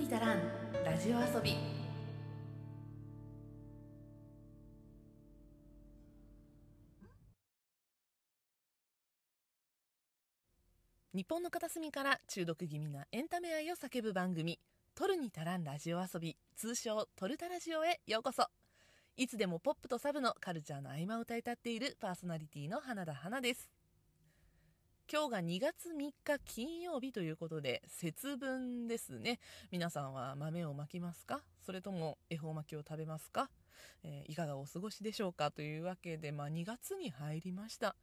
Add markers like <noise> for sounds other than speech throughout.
に足らんラジオ遊び。日本の片隅から中毒気味なエンタメ愛を叫ぶ番組「トルに足らんラジオ遊び」通称「トルタラジオ」へようこそ。いつでもポップとサブのカルチャーの合間を歌い立っているパーソナリティの花田花です。今日が2月3日金曜日ということで節分ですね。皆さんは豆をまきますか？それとも恵方巻きを食べますか、えー、いかがお過ごしでしょうかというわけで、まあ、2月に入りました。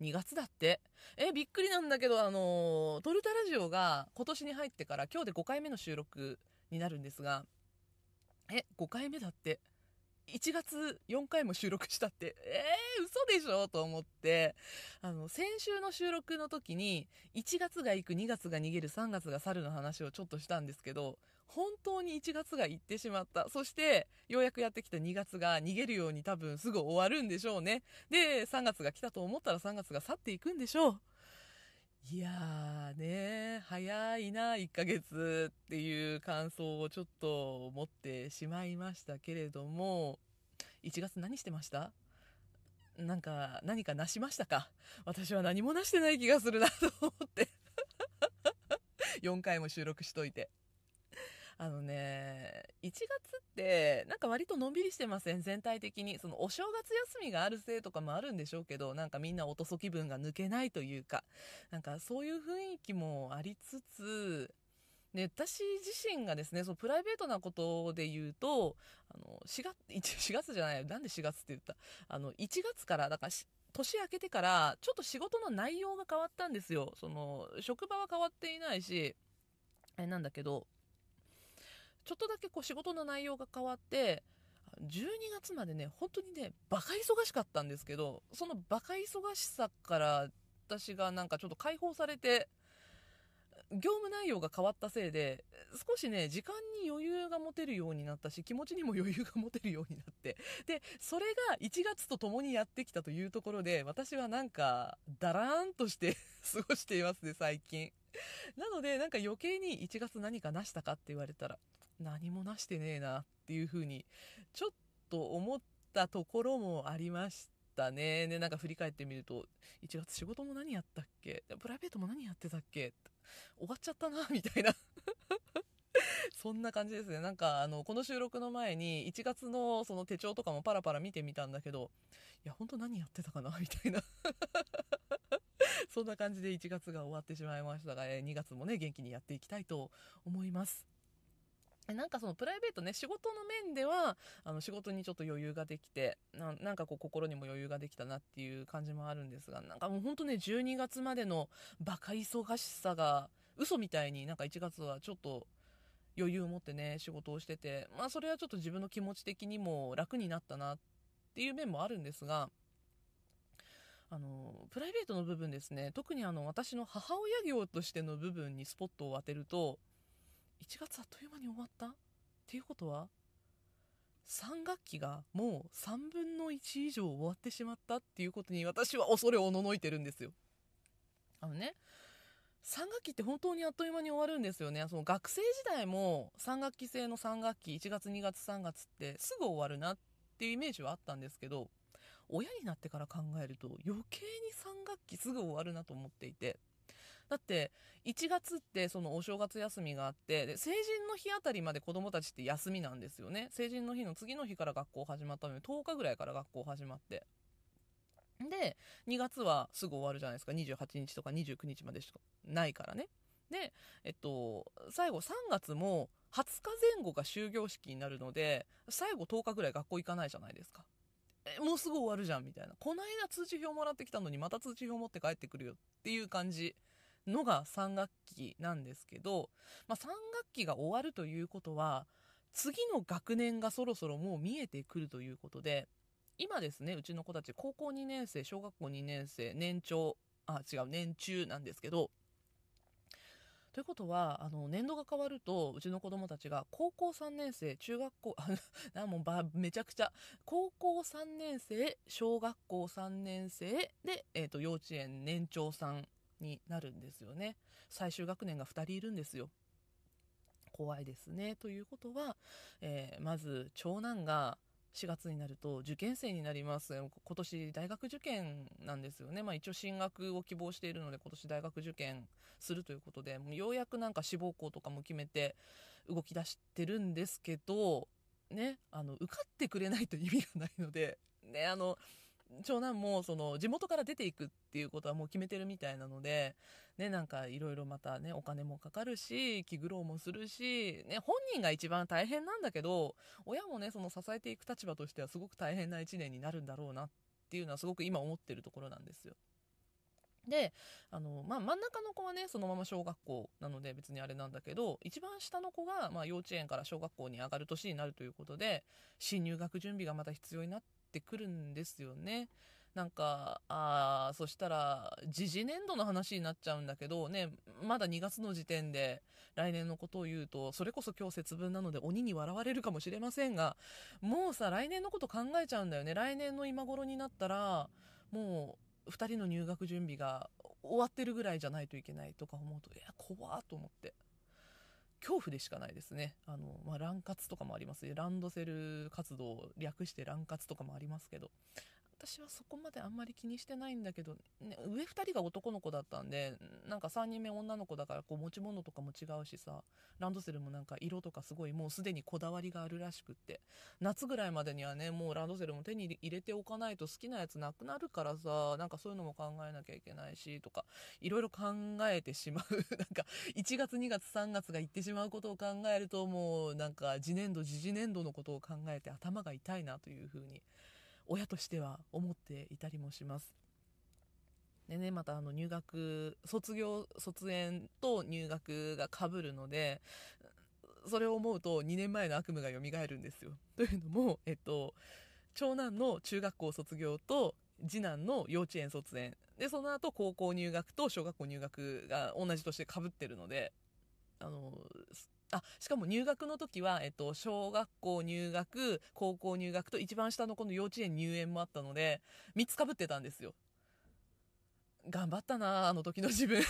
2月だって？えびっくりなんだけどあのトルタラジオが今年に入ってから今日で5回目の収録になるんですが。え5回目だって。1月4回も収録したってえー、嘘でしょ？と思って。あの先週の収録の時に1月が行く2月が逃げる3月が去るの話をちょっとしたんですけど本当に1月が行ってしまった。そしてようやくやってきた2月が逃げるように多分すぐ終わるんでしょうね。で3月が来たと思ったら3月が去っていくんでしょう。いやーね早いな1ヶ月っていう感想をちょっと持ってしまいましたけれども1月何してました？なんか何かなしましたか？私は何もなしてない気がするなと思って。<laughs> 4回も収録しといて。あのね、1月ってなんか割とのんびりしてません？全体的に。そのお正月休みがあるせいとかもあるんでしょうけど、なんかみんなおとそ気分が抜けないというか、なんかそういう雰囲気もありつつ、で私自身がですねそのプライベートなことで言うとあの4月 ,4 月じゃないよ。なんで4月って言った？あの1月からだから年明けてからちょっと仕事の内容が変わったんですよ。その職場は変わっていないしあれなんだけどちょっとだけこう仕事の内容が変わって12月までね本当にねバカ忙しかったんですけどそのバカ忙しさから私がなんかちょっと解放されて業務内容が変わったせいで少しね時間に余裕が持てるようになったし気持ちにも余裕が持てるようになってでそれが1月と共にやってきたというところで私はなんかだらーんとして <laughs> 過ごしていますね最近。なのでなんか余計に1月何かなしたかって言われたら。何もなしてねえなっていうふうにちょっと思ったところもありましたね。で、なんか振り返ってみると、1月仕事も何やったっけ？プライベートも何やってたっけ？終わっちゃったな、みたいな <laughs> そんな感じですね。なんか、あの、この収録の前に、1月のその手帳とかもパラパラ見てみたんだけど、いや、ほんと何やってたかなみたいな <laughs> そんな感じで1月が終わってしまいましたが、2月もね、元気にやっていきたいと思います。なんかそのプライベートね仕事の面ではあの仕事にちょっと余裕ができてなんかこう心にも余裕ができたなっていう感じもあるんですがなんかもうほんとね12月までのバカ忙しさが嘘みたいになんか1月はちょっと余裕を持ってね仕事をしててまあそれはちょっと自分の気持ち的にも楽になったなっていう面もあるんですがあのプライベートの部分ですね特にあの私の母親業としての部分にスポットを当てると1月あっという間に終わった？っていうことは3学期がもう3分の1以上終わってしまったっていうことに私は恐れおののいてるんですよ。あのね3学期って本当にあっという間に終わるんですよね。その学生時代も3学期制の3学期1月2月3月ってすぐ終わるなっていうイメージはあったんですけど親になってから考えると余計に3学期すぐ終わるなと思っていてだって1月ってそのお正月休みがあってで成人の日あたりまで子供たちって休みなんですよね。成人の日の次の日から学校始まったので10日ぐらいから学校始まって。で2月はすぐ終わるじゃないですか。28日とか29日までしかないからね。でえっと最後3月も20日前後が終業式になるので最後10日ぐらい学校行かないじゃないですか。えもうすぐ終わるじゃんみたいな。この間通知表もらってきたのにまた通知表持って帰ってくるよっていう感じのが3学期なんですけど、まあ、3学期が終わるということは次の学年がそろそろもう見えてくるということで今ですねうちの子たち高校2年生小学校2年生年長あ違う年中なんですけどということはあの年度が変わるとうちの子供たちが高校3年生中学校あもばめちゃくちゃ高校3年生小学校3年生で、えーと幼稚園年長さんになるんですよね。最終学年が2人いるんですよ。怖いですね。ということは、えーまず長男が4月になると受験生になります。今年大学受験なんですよね、まあ、一応進学を希望しているので今年大学受験するということでもうようやくなんか志望校とかも決めて動き出してるんですけどねあの受かってくれないと意味がないのでねあの長男もその地元から出ていくっていうことはもう決めてるみたいなので、ね、なんかいろいろまたねお金もかかるし気苦労もするし、ね、本人が一番大変なんだけど親もねその支えていく立場としてはすごく大変な1年になるんだろうなっていうのはすごく今思ってるところなんですよ。であの、まあ、真ん中の子はねそのまま小学校なので別にあれなんだけど一番下の子が、まあ、幼稚園から小学校に上がる年になるということで新入学準備がまた必要になっててくるんですよね。なんかあそしたら時事年度の話になっちゃうんだけどねまだ2月の時点で来年のことを言うとそれこそ今日節分なので鬼に笑われるかもしれませんがもうさ来年のこと考えちゃうんだよね来年の今頃になったらもう2人の入学準備が終わってるぐらいじゃないといけないとか思うといや怖っと思って恐怖でしかないですね。あの、まあ、乱活とかもありますランドセル活動略して乱活とかもありますけど。私はそこまであんまり気にしてないんだけど、ね、上2人が男の子だったんでなんか3人目女の子だからこう持ち物とかも違うしさランドセルもなんか色とかすごいもうすでにこだわりがあるらしくって夏ぐらいまでにはねもうランドセルも手に入れておかないと好きなやつなくなるからさなんかそういうのも考えなきゃいけないしとかいろいろ考えてしまう。<laughs> なんか1月2月3月が行ってしまうことを考えるともうなんか次年度次次年度のことを考えて頭が痛いなというふうに親としては思っていたりもします。でね、またあの入学、卒業、卒園と入学がかぶるので、それを思うと2年前の悪夢が蘇るんですよ。というのも、えっと、長男の中学校卒業と次男の幼稚園卒園。で、その後高校入学と小学校入学が同じ年でかぶってるので、あの、あしかも入学の時は、えっと、小学校入学高校入学と一番下のこの幼稚園入園もあったので3つかぶってたんですよ。頑張ったなあの時の自分。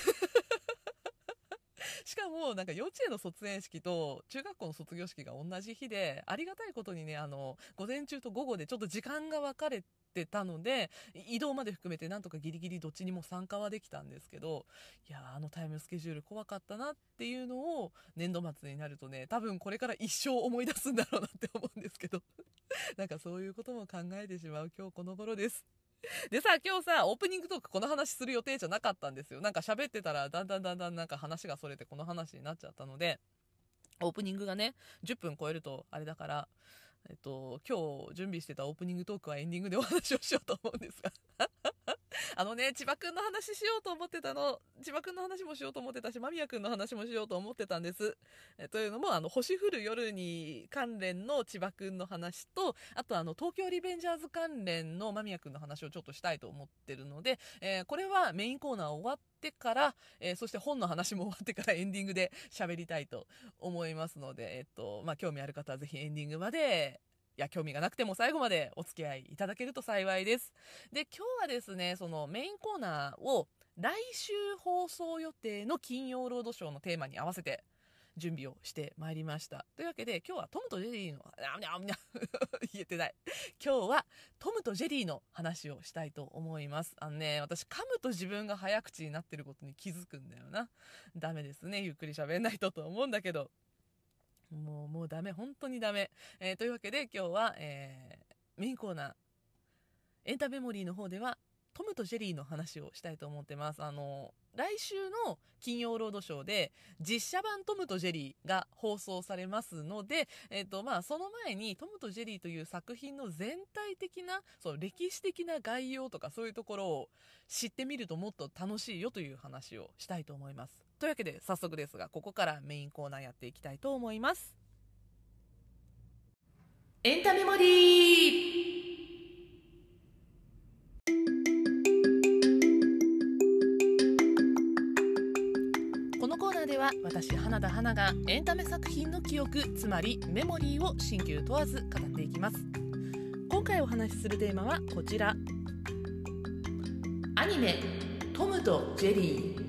しかもなんか幼稚園の卒園式と中学校の卒業式が同じ日でありがたいことにねあの午前中と午後でちょっと時間が分かれてたので移動まで含めてなんとかギリギリどっちにも参加はできたんですけどいやあのタイムスケジュール怖かったなっていうのを年度末になるとね多分これから一生思い出すんだろうなって思うんですけど <laughs> なんかそういうことも考えてしまう今日この頃です。<laughs> でさ、今日さ、オープニングトークこの話する予定じゃなかったんですよ。なんか喋ってたら、だんだんだんだんなんか話がそれてこの話になっちゃったので、オープニングがね、10分超えるとあれだから、えっと、今日準備してたオープニングトークはエンディングでお話をしようと思うんですが。<laughs> あのね、千葉くんの話しようと思ってたの、千葉くんの話もしようと思ってたし、間宮くんの話もしようと思ってたんです。えというのも、あの、星降る夜に関連の千葉くんの話と、あとあの、東京リベンジャーズ関連の間宮くんの話をちょっとしたいと思ってるので、えー、これはメインコーナー終わってから、えー、そして本の話も終わってからエンディングで喋りたいと思いますので、えっと、まあ、興味ある方はぜひエンディングまでいや、興味がなくても最後までお付き合いいただけると幸いです。で、今日はですね、そのメインコーナーを来週放送予定の金曜ロードショーのテーマに合わせて準備をしてまいりました。というわけで今日はトムとジェリーの、あにゃにゃ <laughs> 言えてない。今日はトムとジェリーの話をしたいと思います。あのね、私噛むと自分が早口になってることに気づくんだよな。ダメですね。ゆっくり喋んないとと思うんだけど。もう、もうダメ。本当にダメ。えー、というわけで今日は、えー、メインコーナー、エンタメモリーの方では、トムとジェリーの話をしたいと思ってます。あの、来週の金曜ロードショーで実写版トムとジェリーが放送されますので、えっ、ー、と、まあ、その前にトムとジェリーという作品の全体的な、そう、歴史的な概要とかそういうところを知ってみるともっと楽しいよという話をしたいと思います。というわけで早速ですが、ここからメインコーナーやっていきたいと思います。エンタメモリーでは私花田花がエンタメ作品の記憶つまりメモリーを新旧問わず語っていきます今回お話しするテーマはこちらアニメ「トムとジェリー」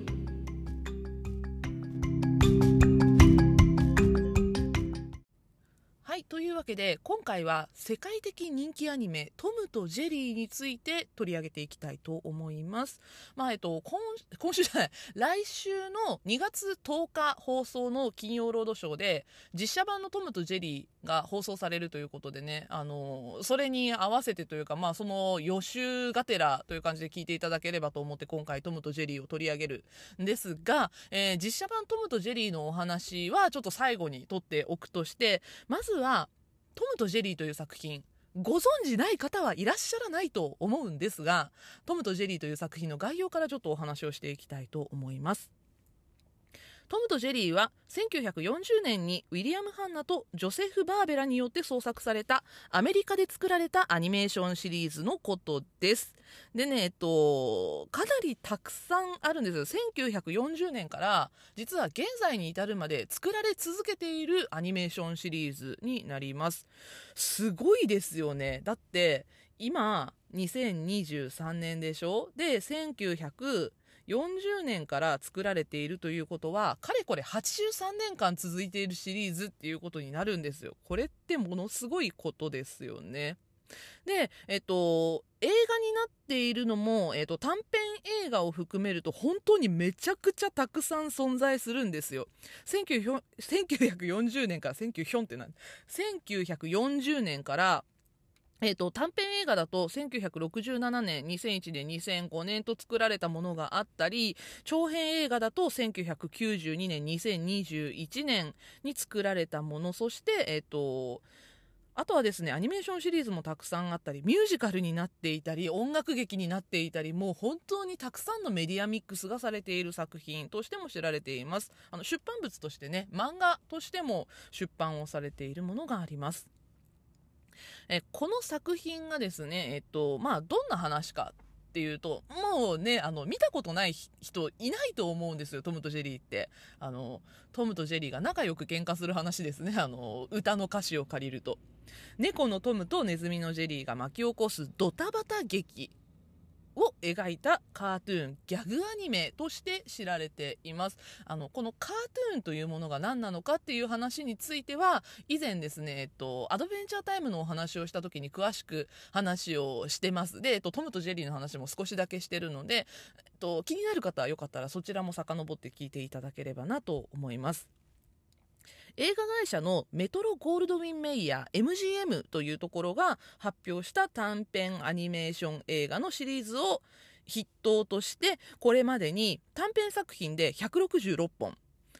いうわけで今回は世界的人気アニメ「トムとジェリー」について取り上げていきたいと思います。まあえっと、今今週じゃない <laughs> 来週の2月10日放送の金曜ロードショーで実写版の「トムとジェリー」が放送されるということでねあのそれに合わせてというか、まあ、その予習がてらという感じで聞いていただければと思って今回「トムとジェリー」を取り上げるんですが、えー、実写版「トムとジェリー」のお話はちょっと最後に取っておくとしてまずは「トムとジェリー」という作品ご存じない方はいらっしゃらないと思うんですが「トムとジェリー」という作品の概要からちょっとお話をしていきたいと思います。トムとジェリーは1940年にウィリアム・ハンナとジョセフ・バーベラによって創作されたアメリカで作られたアニメーションシリーズのことです。でね、えっと、かなりたくさんあるんですよ。1940年から実は現在に至るまで作られ続けているアニメーションシリーズになります。すごいですよね。だって今2023年でしょ？で、1900 40年から作られているということはかれこれ83年間続いているシリーズっていうことになるんですよ。これってものすごいことですよね。で、えっと、映画になっているのも、えっと、短編映画を含めると本当にめちゃくちゃたくさん存在するんですよ。1940年から1940年からえーと、短編映画だと1967年2001年2005年と作られたものがあったり長編映画だと1992年2021年に作られたもの。そして、えーと、あとはですねアニメーションシリーズもたくさんあったりミュージカルになっていたり音楽劇になっていたりもう本当にたくさんのメディアミックスがされている作品としても知られています。あの出版物としてね漫画としても出版をされているものがあります。えこの作品がですね、えっと、まあ、どんな話かっていうと、もうね、あの、見たことない人いないと思うんですよ、トムとジェリーって。あの、トムとジェリーが仲良く喧嘩する話ですね、<laughs> あの、歌の歌詞を借りると。猫のトムとネズミのジェリーが巻き起こすドタバタ劇を描いたカートゥーンギャグアニメとして知られています。あのこのカートゥーンというものが何なのかっていう話については以前ですね、えっと、アドベンチャータイムのお話をした時に詳しく話をしてます。で、えっと、トムとジェリーの話も少しだけしてるので、えっと、気になる方はよかったらそちらも遡って聞いていただければなと思います。映画会社のメトロゴールドウィンメイヤー MGM というところが発表した短編アニメーション映画のシリーズを筆頭としてこれまでに短編作品で166本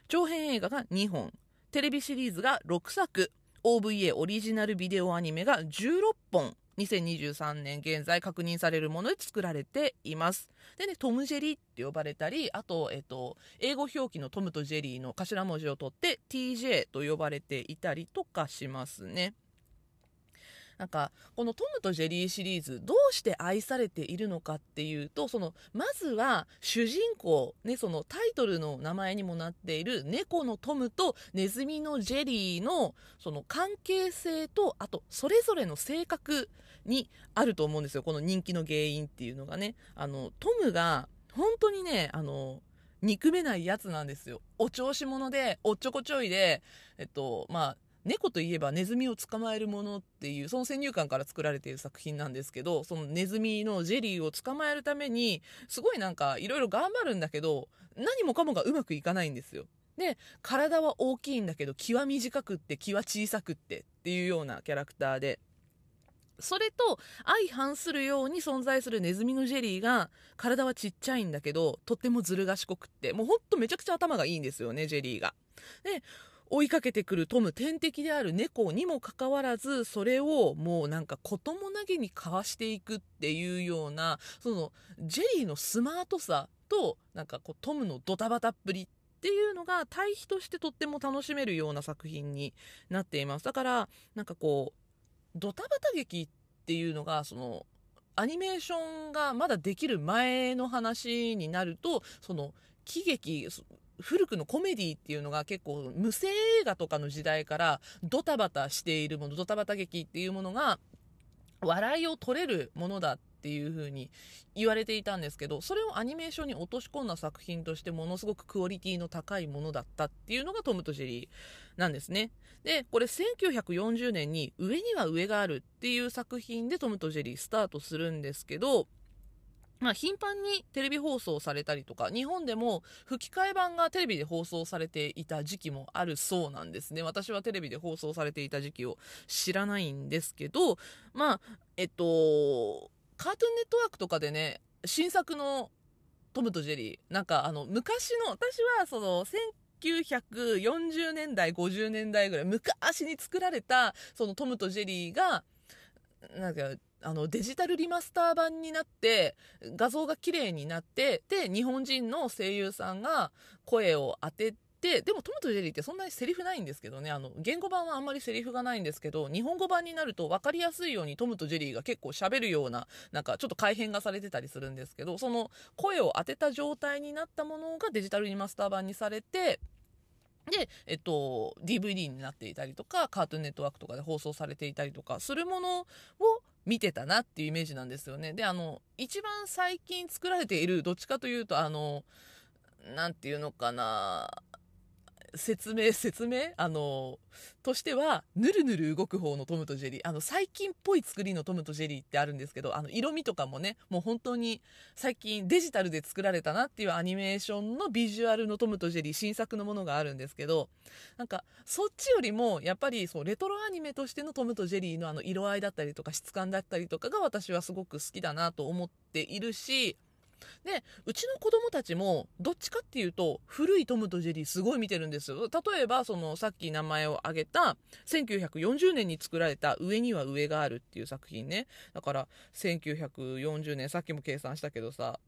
長編映画が2本テレビシリーズが6作 OVA オリジナルビデオアニメが16本2023年現在確認されるもので作られています。でね、トム・ジェリーって呼ばれたり、あと、えっと、英語表記のトムとジェリーの頭文字を取って TJ と呼ばれていたりとかしますね。なんかこの「トムとジェリー」シリーズどうして愛されているのかっていうとそのまずは主人公、ね、そのタイトルの名前にもなっている猫のトムとネズミのジェリーのその関係性とあとそれぞれの性格にあると思うんですよこの人気の原因っていうのがねあのトムが本当にねあの憎めないやつなんですよお調子者でおっちょこちょいでえっとまあ猫といえばネズミを捕まえるものっていうその先入観から作られている作品なんですけどそのネズミのジェリーを捕まえるためにすごいなんかいろいろ頑張るんだけど何もかもがうまくいかないんですよ。で体は大きいんだけど気は短くって気は小さくってっていうようなキャラクターで。それと相反するように存在するネズミのジェリーが体はちっちゃいんだけどとってもずる賢くってもうほんとめちゃくちゃ頭がいいんですよねジェリーが。で追いかけてくるトム天敵である猫にもかかわらずそれをもうなんか子供投げにかわしていくっていうようなそのジェリーのスマートさとなんかこうトムのドタバタっぷりっていうのが対比としてとっても楽しめるような作品になっていますだからなんかこうドタバタ劇っていうのがそのアニメーションがまだできる前の話になるとその喜劇古くのコメディっていうのが結構無声映画とかの時代からドタバタしているものドタバタ劇っていうものが笑いを取れるものだっっていう風に言われていたんですけどそれをアニメーションに落とし込んだ作品としてものすごくクオリティの高いものだったっていうのがトムとジェリーなんですねでこれ1940年に「上には上がある」っていう作品でトムとジェリースタートするんですけどまあ、頻繁にテレビ放送されたりとか、日本でも吹き替え版がテレビで放送されていた時期もあるそうなんですね。私はテレビで放送されていた時期を知らないんですけど、まあ、えっと、カートゥーンネットワークとかでね、新作のトムとジェリー、なんかあの、昔の、私はその、1940年代、50年代ぐらい、昔に作られた、そのトムとジェリーが、なんか、あのデジタルリマスター版になって画像が綺麗になってで日本人の声優さんが声を当ててでもトムとジェリーってそんなにセリフないんですけどねあの言語版はあんまりセリフがないんですけど日本語版になると分かりやすいようにトムとジェリーが結構喋るようななんかちょっと改変がされてたりするんですけどその声を当てた状態になったものがデジタルリマスター版にされてで、えっと、DVD になっていたりとか、カートゥーンネットワークとかで放送されていたりとかするものを見てたなっていうイメージなんですよね。で、あの、一番最近作られている、どっちかというと、あの、なんていうのかな、説明、説明？あの、としては、ぬるぬる動く方のトムとジェリー。あの、最近っぽい作りのトムとジェリーってあるんですけど、あの、色味とかもね、もう本当に最近デジタルで作られたなっていうアニメーションのビジュアルのトムとジェリー、新作のものがあるんですけど、なんか、そっちよりも、やっぱりそう、レトロアニメとしてのトムとジェリーのあの、色合いだったりとか質感だったりとかが私はすごく好きだなと思っているし、でうちの子供たちもどっちかっていうと古いトムとジェリーすごい見てるんです。よ例えばそのさっき名前を挙げた1940年に作られた「上には上がある」っていう作品ね。だから1940年さっきも計算したけどさ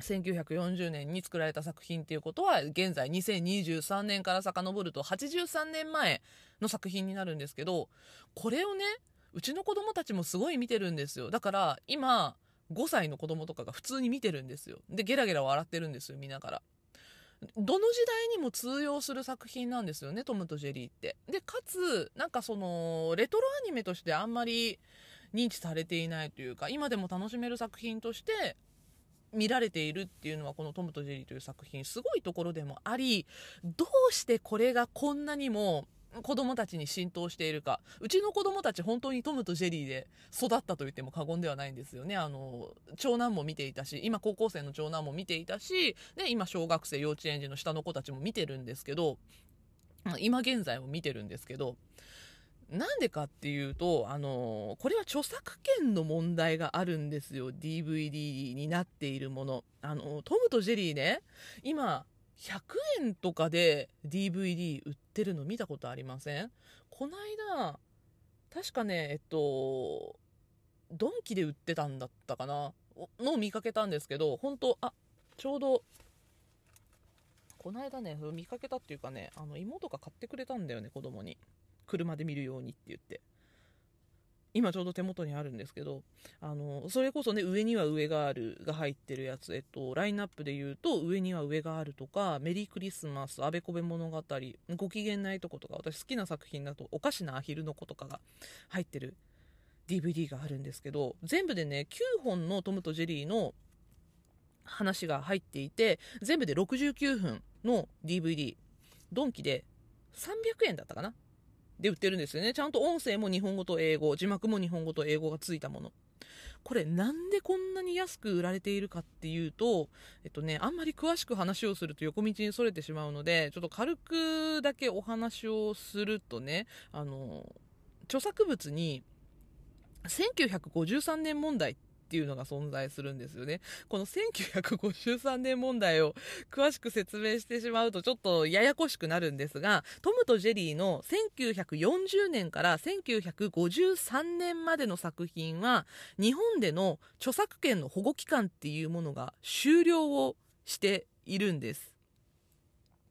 1940年に作られた作品っていうことは現在2023年から遡ると83年前の作品になるんですけどこれをねうちの子供たちもすごい見てるんですよ。だから今5歳の子供とかが普通に見てるんですよ。でゲラゲラ笑ってるんですよ見ながら。どの時代にも通用する作品なんですよねトムとジェリーって。でかつなんかそのレトロアニメとしてあんまり認知されていないというか今でも楽しめる作品として見られているっていうのはこの「トムとジェリー」という作品すごいところでもありどうしてこれがこんなにも子供たちに浸透しているかうちの子供たち本当にトムとジェリーで育ったと言っても過言ではないんですよねあの長男も見ていたし今高校生の長男も見ていたしで今小学生幼稚園児の下の子たちも見てるんですけど今現在も見てるんですけどなんでかっていうと、あのこれは著作権の問題があるんですよ。DVD になっているもの。あのトムとジェリーね、今、100円とかで DVD 売ってるの見たことありません？この間、確かね、えっと、ドンキで売ってたんだったかな？のを見かけたんですけど、本当あ、ちょうど、この間ね、見かけたっていうかね、あの妹が買ってくれたんだよね、子供に。車で見るようにって言って。今ちょうど手元にあるんですけど、あの、それこそね、上には上があるが入ってるやつ、えっと、ラインナップで言うと、上には上があるとか、メリークリスマス、あべこべ物語、ご機嫌ないとことか、私好きな作品だと、おかしなアヒルの子とかが入ってる DVD があるんですけど、全部でね、9本のトムとジェリーの話が入っていて、全部で69分の DVD、ドンキで300円だったかな？で売ってるんですよね。ちゃんと音声も日本語と英語、字幕も日本語と英語がついたもの。これなんでこんなに安く売られているかっていうと、えっとね、あんまり詳しく話をすると横道にそれてしまうので、ちょっと軽くだけお話をするとね、あの、著作物に1953年問題っていうのが存在するんですよね。この1953年問題を詳しく説明してしまうとちょっとややこしくなるんですが、トムとジェリーの1940年から1953年までの作品は、日本での著作権の保護期間っていうものが終了をしているんです。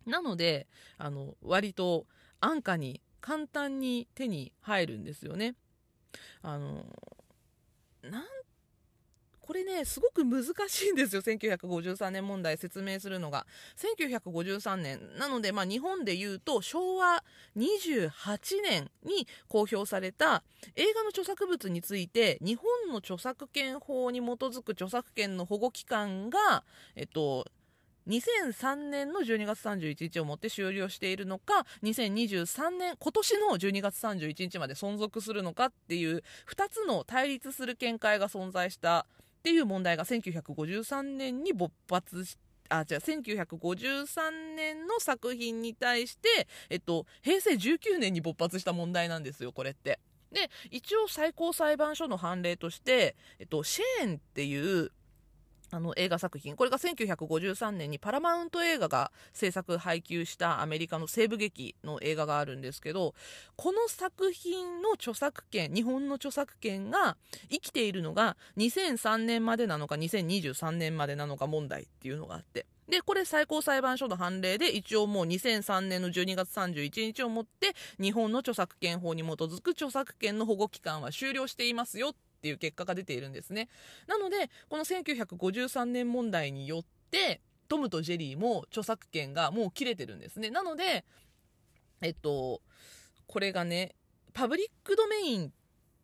なので、あの、割と安価に簡単に手に入るんですよね。あの、なんこれねすごく難しいんですよ1953年問題説明するのが。1953年なので、まあ、日本で言うと昭和28年に公表された映画の著作物について日本の著作権法に基づく著作権の保護期間が、えっと、2003年の12月31日をもって終了しているのか2023年今年の12月31日まで存続するのかっていう2つの対立する見解が存在したっていう問題が1953年に勃発しあ、じゃあ1953年の作品に対して、えっと、平成19年に勃発した問題なんですよ、これって。で、一応最高裁判所の判例として、えっと、シェーンっていうあの映画作品。これが1953年にパラマウント映画が制作配給したアメリカの西部劇の映画があるんですけどこの作品の著作権日本の著作権が生きているのが2003年までなのか2023年までなのか問題っていうのがあって。でこれ最高裁判所の判例で一応もう2003年の12月31日をもって日本の著作権法に基づく著作権の保護期間は終了していますよっっていう結果が出ているんですね。なので、この1953年問題によって、トムとジェリーも著作権がもう切れてるんですね。なので、えっと、これがね、パブリックドメインっ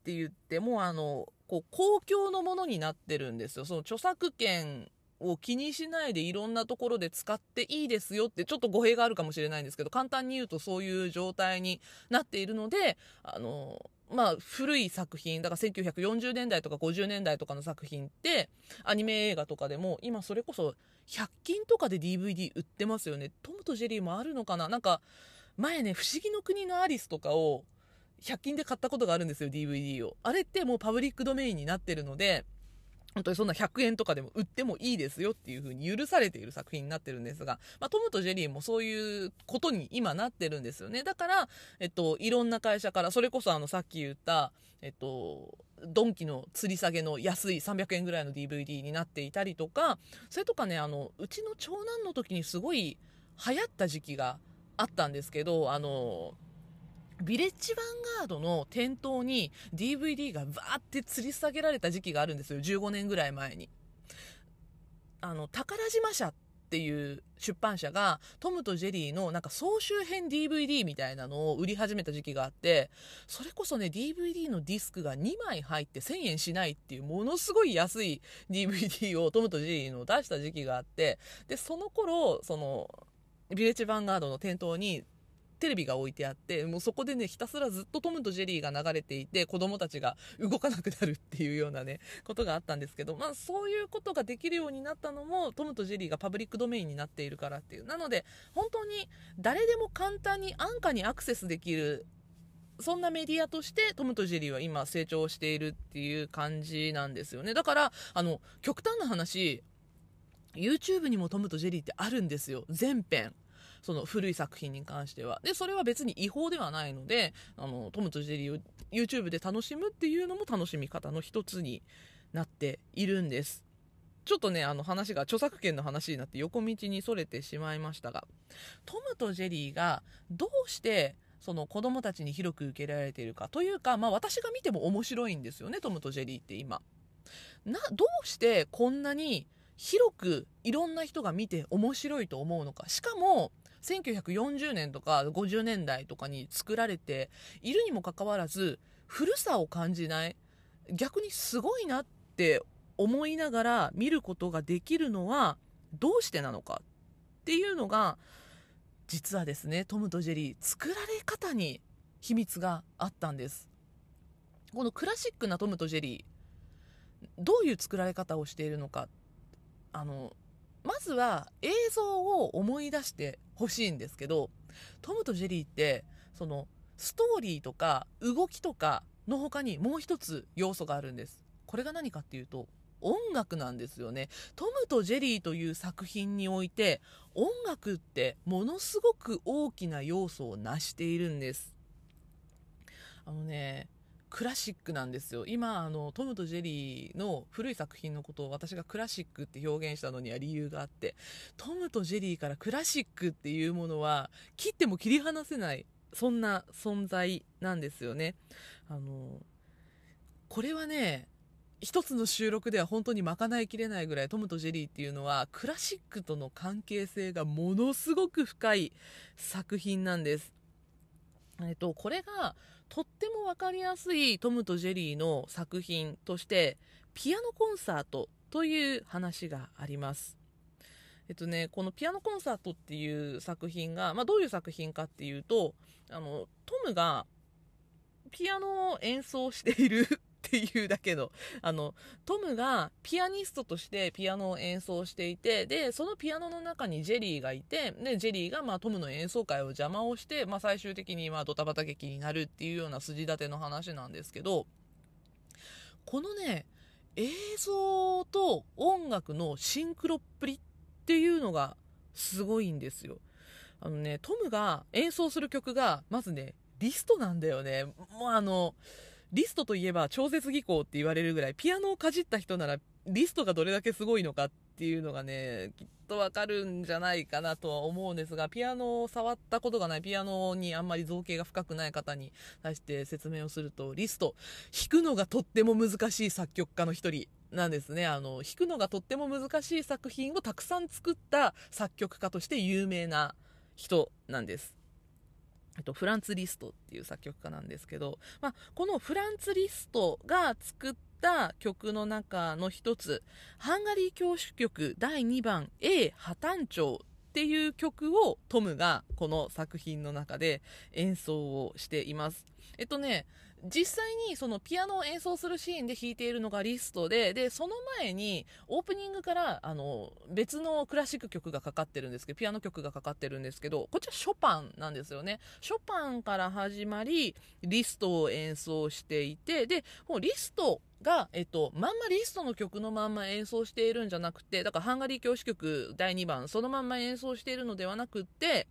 て言っても、あの、こう公共のものになってるんですよ。その著作権を気にしないでいろんなところで使っていいですよってちょっと語弊があるかもしれないんですけど簡単に言うとそういう状態になっているのであのまあ、古い作品。だから1940年代とか50年代とかの作品ってアニメ映画とかでも今それこそ100均とかで DVD 売ってますよね。トムとジェリーもあるのかな。なんか前ね「不思議の国のアリス」とかを100均で買ったことがあるんですよ DVD を。あれってもうパブリックドメインになってるので本当にそんな100円とかでも売ってもいいですよっていう風に許されている作品になってるんですが、まあ、トムとジェリーもそういうことに今なってるんですよね。だから、えっと、いろんな会社から、それこそあの、さっき言った、えっと、ドンキの吊り下げの安い300円ぐらいの DVD になっていたりとか、それとかね、あの、うちの長男の時にすごい流行った時期があったんですけど、あの、ビレッジヴァンガードの店頭に DVD がバーって吊り下げられた時期があるんですよ。15年ぐらい前に。あの宝島社っていう出版社がトムとジェリーのなんか総集編 DVD みたいなのを売り始めた時期があってそれこそね DVD のディスクが2枚入って1000円しないっていうものすごい安い DVD をトムとジェリーの出した時期があってでその頃そのビレッジヴァンガードの店頭にテレビが置いてあってもうそこでねひたすらずっとトムとジェリーが流れていて子供たちが動かなくなるっていうようなねことがあったんですけどまあそういうことができるようになったのもトムとジェリーがパブリックドメインになっているからっていう。なので本当に誰でも簡単に安価にアクセスできるそんなメディアとしてトムとジェリーは今成長しているっていう感じなんですよね。だからあの極端な話 YouTube にもトムとジェリーってあるんですよ。全編。その古い作品に関しては。で、それは別に違法ではないので、あの、トムとジェリーを YouTube で楽しむっていうのも楽しみ方の一つになっているんです。ちょっとね、あの話が著作権の話になって横道にそれてしまいましたが、トムとジェリーがどうしてその子供たちに広く受けられているかというか、まあ私が見ても面白いんですよね、トムとジェリーって今。な、どうしてこんなに広くいろんな人が見て面白いと思うのか。しかも、1940年とか50年代とかに作られているにもかかわらず古さを感じない。逆にすごいなって思いながら見ることができるのはどうしてなのかっていうのが実はですねトムとジェリー作られ方に秘密があったんです。このクラシックなトムとジェリーどういう作られ方をしているのかあのまずは映像を思い出してほしいんですけどトムとジェリーってそのストーリーとか動きとかの他にもう一つ要素があるんです。これが何かっていうと音楽なんですよね。トムとジェリーという作品において音楽ってものすごく大きな要素を成しているんです。あのねクラシックなんですよ今あのトムとジェリーの古い作品のことを私がクラシックって表現したのには理由があってトムとジェリーからクラシックっていうものは切っても切り離せないそんな存在なんですよねあのこれはね一つの収録では本当に賄いきれないぐらいトムとジェリーっていうのはクラシックとの関係性がものすごく深い作品なんです。えっと、これがとっても分かりやすいトムとジェリーの作品としてピアノコンサートという話があります。えっとね、このピアノコンサートっていう作品が、まあ、どういう作品かっていうとあのトムがピアノを演奏しているっていうだけの、あの、トムがピアニストとしてピアノを演奏していて、で、そのピアノの中にジェリーがいて、で、ジェリーがまあトムの演奏会を邪魔をして、まあ最終的にまあドタバタ劇になるっていうような筋立ての話なんですけど、このね、映像と音楽のシンクロっぷりっていうのがすごいんですよ。あのね、トムが演奏する曲が、まずね、リストなんだよね。もうあの、リストといえば超絶技巧って言われるぐらい、ピアノをかじった人なら、リストがどれだけすごいのかっていうのがね、きっとわかるんじゃないかなとは思うんですが、ピアノを触ったことがない、ピアノにあんまり造形が深くない方に対して説明をすると、リスト、弾くのがとっても難しい作曲家の一人なんですね。あの、弾くのがとっても難しい作品をたくさん作った作曲家として有名な人なんです。えっと、フランツ・リストっていう作曲家なんですけど、まあ、このフランツ・リストが作った曲の中の一つ、ハンガリー教主曲第2番 A 破綻調っていう曲をトムがこの作品の中で演奏をしています。えっとね、実際にそのピアノを演奏するシーンで弾いているのがリストで、で、その前にオープニングからあの別のクラシック曲がかかってるんですけど、ピアノ曲がかかってるんですけど、こっちはショパンなんですよね。ショパンから始まり、リストを演奏していて、で、もうリストが、えっと、まんまリストの曲のまんま演奏しているんじゃなくて、だからハンガリー教師曲第2番、そのまんま演奏しているのではなくって、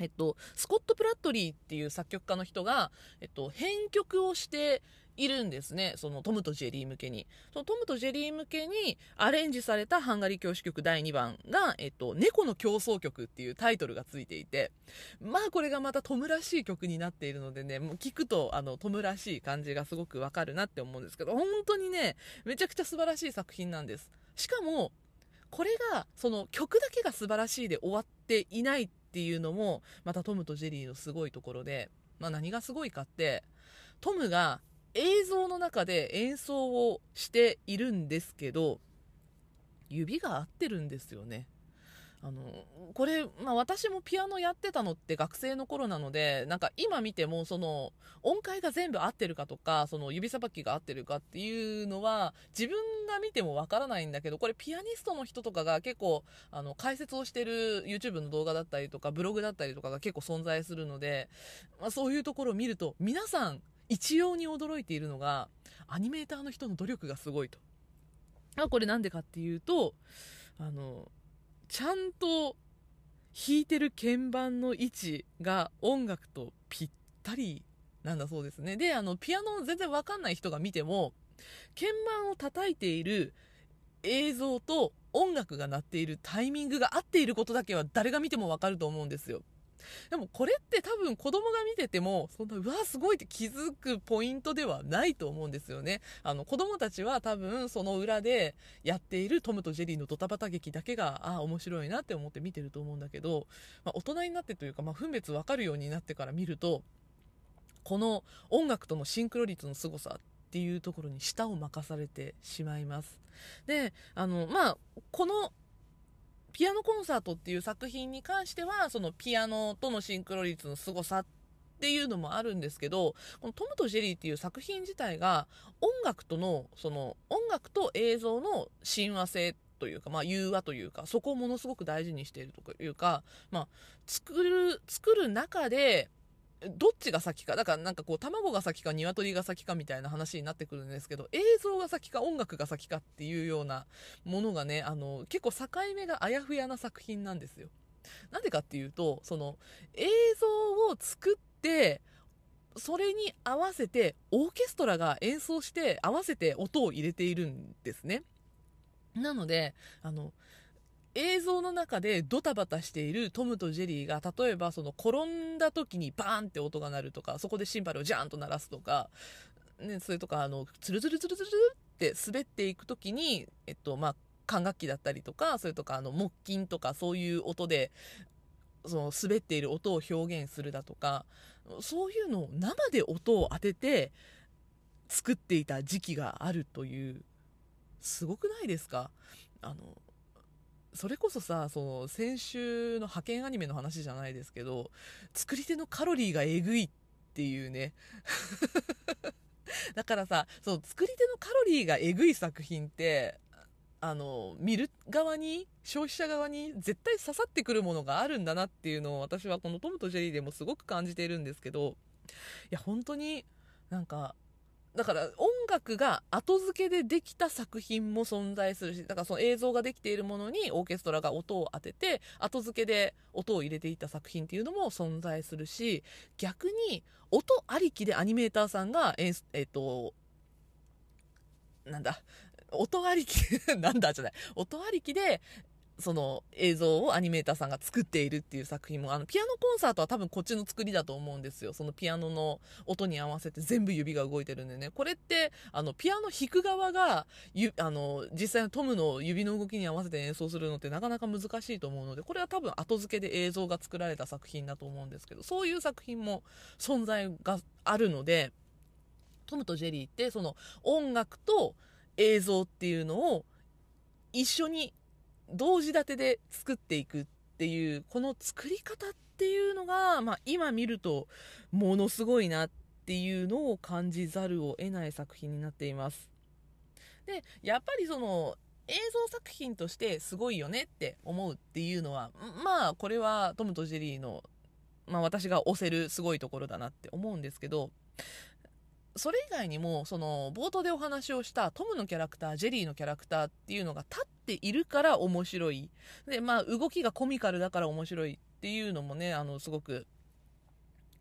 えっと、スコット・プラットリーっていう作曲家の人が、えっと、編曲をしているんですね。そのトムとジェリー向けに。そのトムとジェリー向けにアレンジされたハンガリー教師曲第2番が、えっと、猫の競争曲っていうタイトルがついていて、まあこれがまたトムらしい曲になっているのでね、もう聞くとあのトムらしい感じがすごくわかるなって思うんですけど、本当にね、めちゃくちゃ素晴らしい作品なんです。しかも、これが、その曲だけが素晴らしいで終わっていないってていうのも、またトムとジェリーのすごいところで、まあ何がすごいかって、トムが映像の中で演奏をしているんですけど、指が合ってるんですよね。あのこれ、まあ、私もピアノやってたのって学生の頃なのでなんか今見てもその音階が全部合ってるかとかその指さばきが合ってるかっていうのは自分が見てもわからないんだけどこれピアニストの人とかが結構あの解説をしてる YouTube の動画だったりとかブログだったりとかが結構存在するので、まあ、そういうところを見ると皆さん一様に驚いているのがアニメーターの人の努力がすごいと。これなんでかっていうとあのちゃんと弾いてる鍵盤の位置が音楽とぴったりなんだそうですね。で、あの、ピアノ全然わかんない人が見ても、鍵盤を叩いている映像と音楽が鳴っているタイミングが合っていることだけは誰が見てもわかると思うんですよ。でもこれって多分子供が見てても、そんな、うわ、すごいって気づくポイントではないと思うんですよね。あの、子供たちは多分その裏でやっているトムとジェリーのドタバタ劇だけが、ああ、面白いなって思って見てると思うんだけど、まあ、大人になってというか、まあ、分別わかるようになってから見ると、この音楽とのシンクロ率の凄さっていうところに舌を任されてしまいます。で、あの、まあ、このピアノコンサートっていう作品に関しては、そのピアノとのシンクロ率の凄さっていうのもあるんですけど、このトムとジェリーっていう作品自体が音楽との、その音楽と映像の親和性というか、まあ、融和というか、そこをものすごく大事にしているというか、まあ、作る、作る中で、どっちが先か。だからなんかこう卵が先か鶏が先かみたいな話になってくるんですけど映像が先か音楽が先かっていうようなものがねあの結構境目があやふやな作品なんですよ。なんでかっていうとその映像を作ってそれに合わせてオーケストラが演奏して合わせて音を入れているんですね。なのであの映像の中でドタバタしているトムとジェリーが例えばその転んだ時にバーンって音が鳴るとかそこでシンバルをジャーンと鳴らすとか、ね、それとかあのツルツルツルツルって滑っていく時に、えっとまあ、管楽器だったりとかそれとかあの木琴とかそういう音でその滑っている音を表現するだとかそういうのを生で音を当てて作っていた時期があるというすごくないですか？あのそれこそさその先週の派遣アニメの話じゃないですけど作り手のカロリーがえぐいっていうね。<laughs> だからさその作り手のカロリーがえぐい作品ってあの見る側に消費者側に絶対刺さってくるものがあるんだなっていうのを私はこの「トムとジェリー」でもすごく感じているんですけどいや本当になんかだから音楽が後付けでできた作品も存在するしだからその映像ができているものにオーケストラが音を当てて後付けで音を入れていった作品っていうのも存在するし逆に音ありきでアニメーターさんがえっ、となんだ音ありき <laughs> なんだじゃない。音ありきでその映像をアニメーターさんが作っているっていう作品もあのピアノコンサートは多分こっちの作りだと思うんですよ。そのピアノの音に合わせて全部指が動いてるんでね。これってあのピアノ弾く側がゆあの実際のトムの指の動きに合わせて演奏するのってなかなか難しいと思うのでこれは多分後付けで映像が作られた作品だと思うんですけどそういう作品も存在があるのでトムとジェリーってその音楽と映像っていうのを一緒に同時立てで作っていくっていうこの作り方っていうのが、まあ、今見るとものすごいなっていうのを感じざるを得ない作品になっています。でやっぱりその映像作品としてすごいよねって思うっていうのはまあこれはトムとジェリーの、まあ、私が推せるすごいところだなって思うんですけどそれ以外にもその冒頭でお話をしたトムのキャラクタージェリーのキャラクターっていうのが立っているから面白い。でまあ動きがコミカルだから面白いっていうのもねあのすごく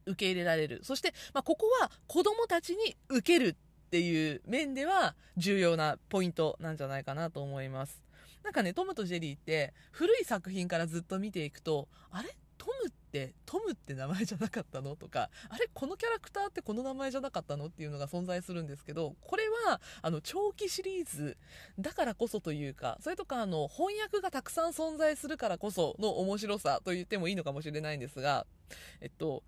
受け入れられる。そして、まあ、ここは子供たちに受けるっていう面では重要なポイントなんじゃないかなと思います。なんかねトムとジェリーって古い作品からずっと見ていくとあれ？トムってトムって名前じゃなかったの？とかあれこのキャラクターってこの名前じゃなかったの？っていうのが存在するんですけどこれはあの長期シリーズだからこそというかそれとかあの翻訳がたくさん存在するからこその面白さと言ってもいいのかもしれないんですがえっと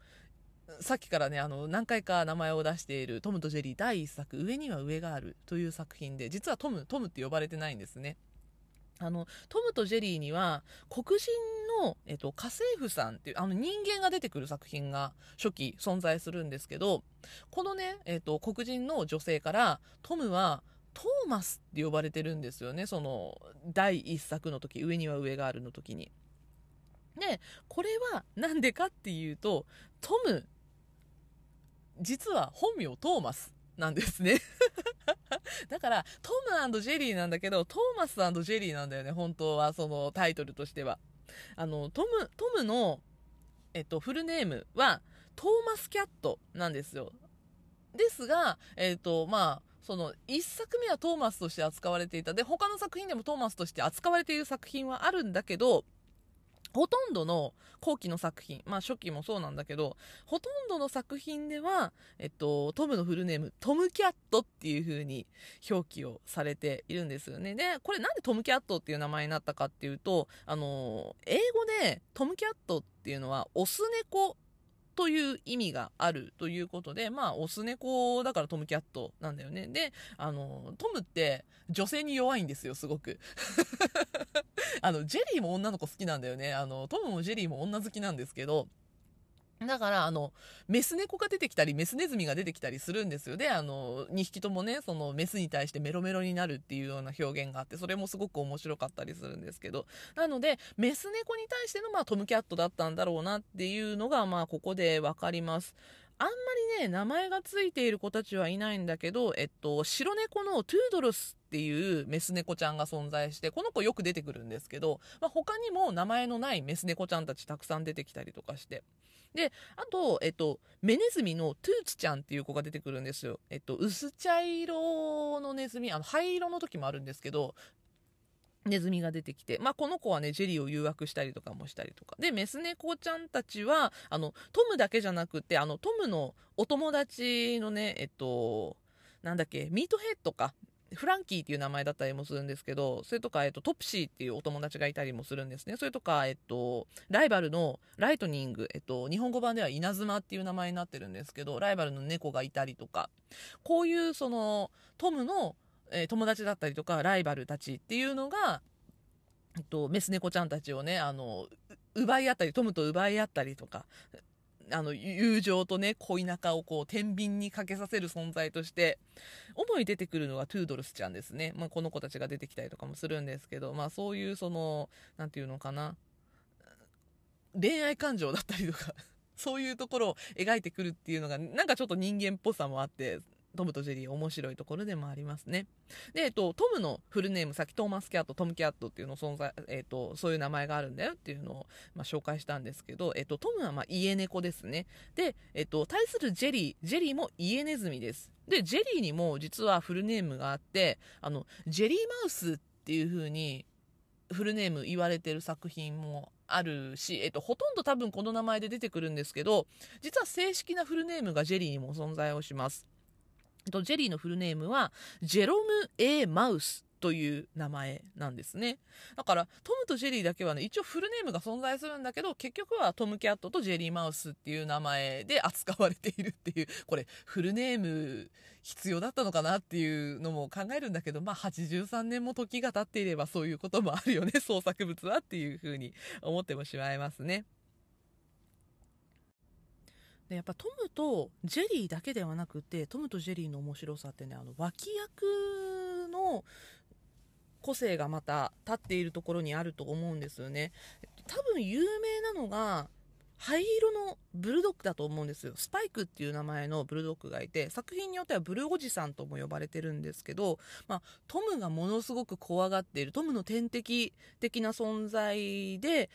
さっきからねあの何回か名前を出している「トムとジェリー」第1作「上には上がある」という作品で実はトムトムって呼ばれてないんですね。あのトムとジェリーには黒人の、えっと、家政婦さんっていうあの人間が出てくる作品が初期存在するんですけどこのね、えっと、黒人の女性からトムはトーマスって呼ばれてるんですよねその第1作の時上には上があるの時に。でこれは何でかっていうとトム実は本名トーマスなんですね <laughs> だから、トムジェリーなんだけど、トーマスジェリーなんだよね、本当は、そのタイトルとしては。あの、トム、トムの、えっと、フルネームは、トーマスキャットなんですよ。ですが、えっと、まあ、その1作目はトーマスとして扱われていたで他の作品でもトーマスとして扱われている作品はあるんだけどほとんどの後期の作品、まあ初期もそうなんだけど、ほとんどの作品では、えっと、トムのフルネーム、トムキャットっていう風に表記をされているんですよね。で、これなんでトムキャットっていう名前になったかっていうと、あの、英語でトムキャットっていうのは、オス猫という意味があるということで、まあ、オス猫だからトムキャットなんだよね。で、あの、トムって女性に弱いんですよ、すごく。<laughs> あの、ジェリーも女の子好きなんだよね。あの、トムもジェリーも女好きなんですけど、だから、あの、メス猫が出てきたり、メスネズミが出てきたりするんですよ。で、あの、2匹ともね、そのメスに対してメロメロになるっていうような表現があって、それもすごく面白かったりするんですけど、なので、メス猫に対しての、まあ、トムキャットだったんだろうなっていうのが、まあ、ここでわかります。あんまりね、名前がついている子たちはいないんだけど、えっと、白猫のトゥードルスっていうメス猫ちゃんが存在して、この子よく出てくるんですけど、まあ、他にも名前のないメス猫ちゃんたちたくさん出てきたりとかして。で、あと、えっと、メネズミのトゥーツちゃんっていう子が出てくるんですよ。えっと、薄茶色のネズミ、あの、灰色の時もあるんですけど、ネズミが出てきて、まあ、この子はね、ジェリーを誘惑したりとかもしたりとか。で、メス猫ちゃんたちは、あの、トムだけじゃなくて、あの、トムのお友達のね、えっと、なんだっけ、ミートヘッドか。フランキーっていう名前だったりもするんですけど、それとか、えっと、トプシーっていうお友達がいたりもするんですね。それとか、えっと、ライバルのライトニング、えっと、日本語版では稲妻っていう名前になってるんですけど、ライバルの猫がいたりとか、こういうその、トムの、えー、友達だったりとか、ライバルたちっていうのが、えっと、メス猫ちゃんたちをね、あの、奪い合ったり、トムと奪い合ったりとか、あの友情とね恋仲をこう天秤にかけさせる存在として主に出てくるのがトゥードルスちゃんですね、まあ、この子たちが出てきたりとかもするんですけど、まあ、そういうその何て言うのかな。恋愛感情だったりとかそういうところを描いてくるっていうのがなんかちょっと人間っぽさもあってトムとジェリー面白いところでもありますね。で、えっと、トムのフルネーム、さっきトーマスキャット、トムキャットっていうの存在、えっと、そういう名前があるんだよっていうのを、まあ、紹介したんですけど、えっと、トムはまあ家猫ですね。で、えっと、対するジェリー、ジェリーも家ネズミです。で、ジェリーにも実はフルネームがあって、あの、ジェリーマウスっていう風に、フルネーム言われてる作品もあるし、えっと、ほとんど多分この名前で出てくるんですけど、実は正式なフルネームがジェリーにも存在をします。とジェリーのフルネームはジェロム・ A・ マウスという名前なんですねだからトムとジェリーだけはね一応フルネームが存在するんだけど結局はトム・キャットとジェリー・マウスっていう名前で扱われているっていうこれフルネーム必要だったのかなっていうのも考えるんだけどまあ83年も時が経っていればそういうこともあるよね創作物はっていうふうに思ってもしまいますね。でやっぱトムとジェリーだけではなくてトムとジェリーの面白さってねあの脇役の個性がまた立っているところにあると思うんですよね。多分有名なのが灰色のブルドッグだと思うんですよスパイクっていう名前のブルドッグがいて作品によってはブルおじさんとも呼ばれてるんですけど、まあ、トムがものすごく怖がっているトムの天敵的な存在で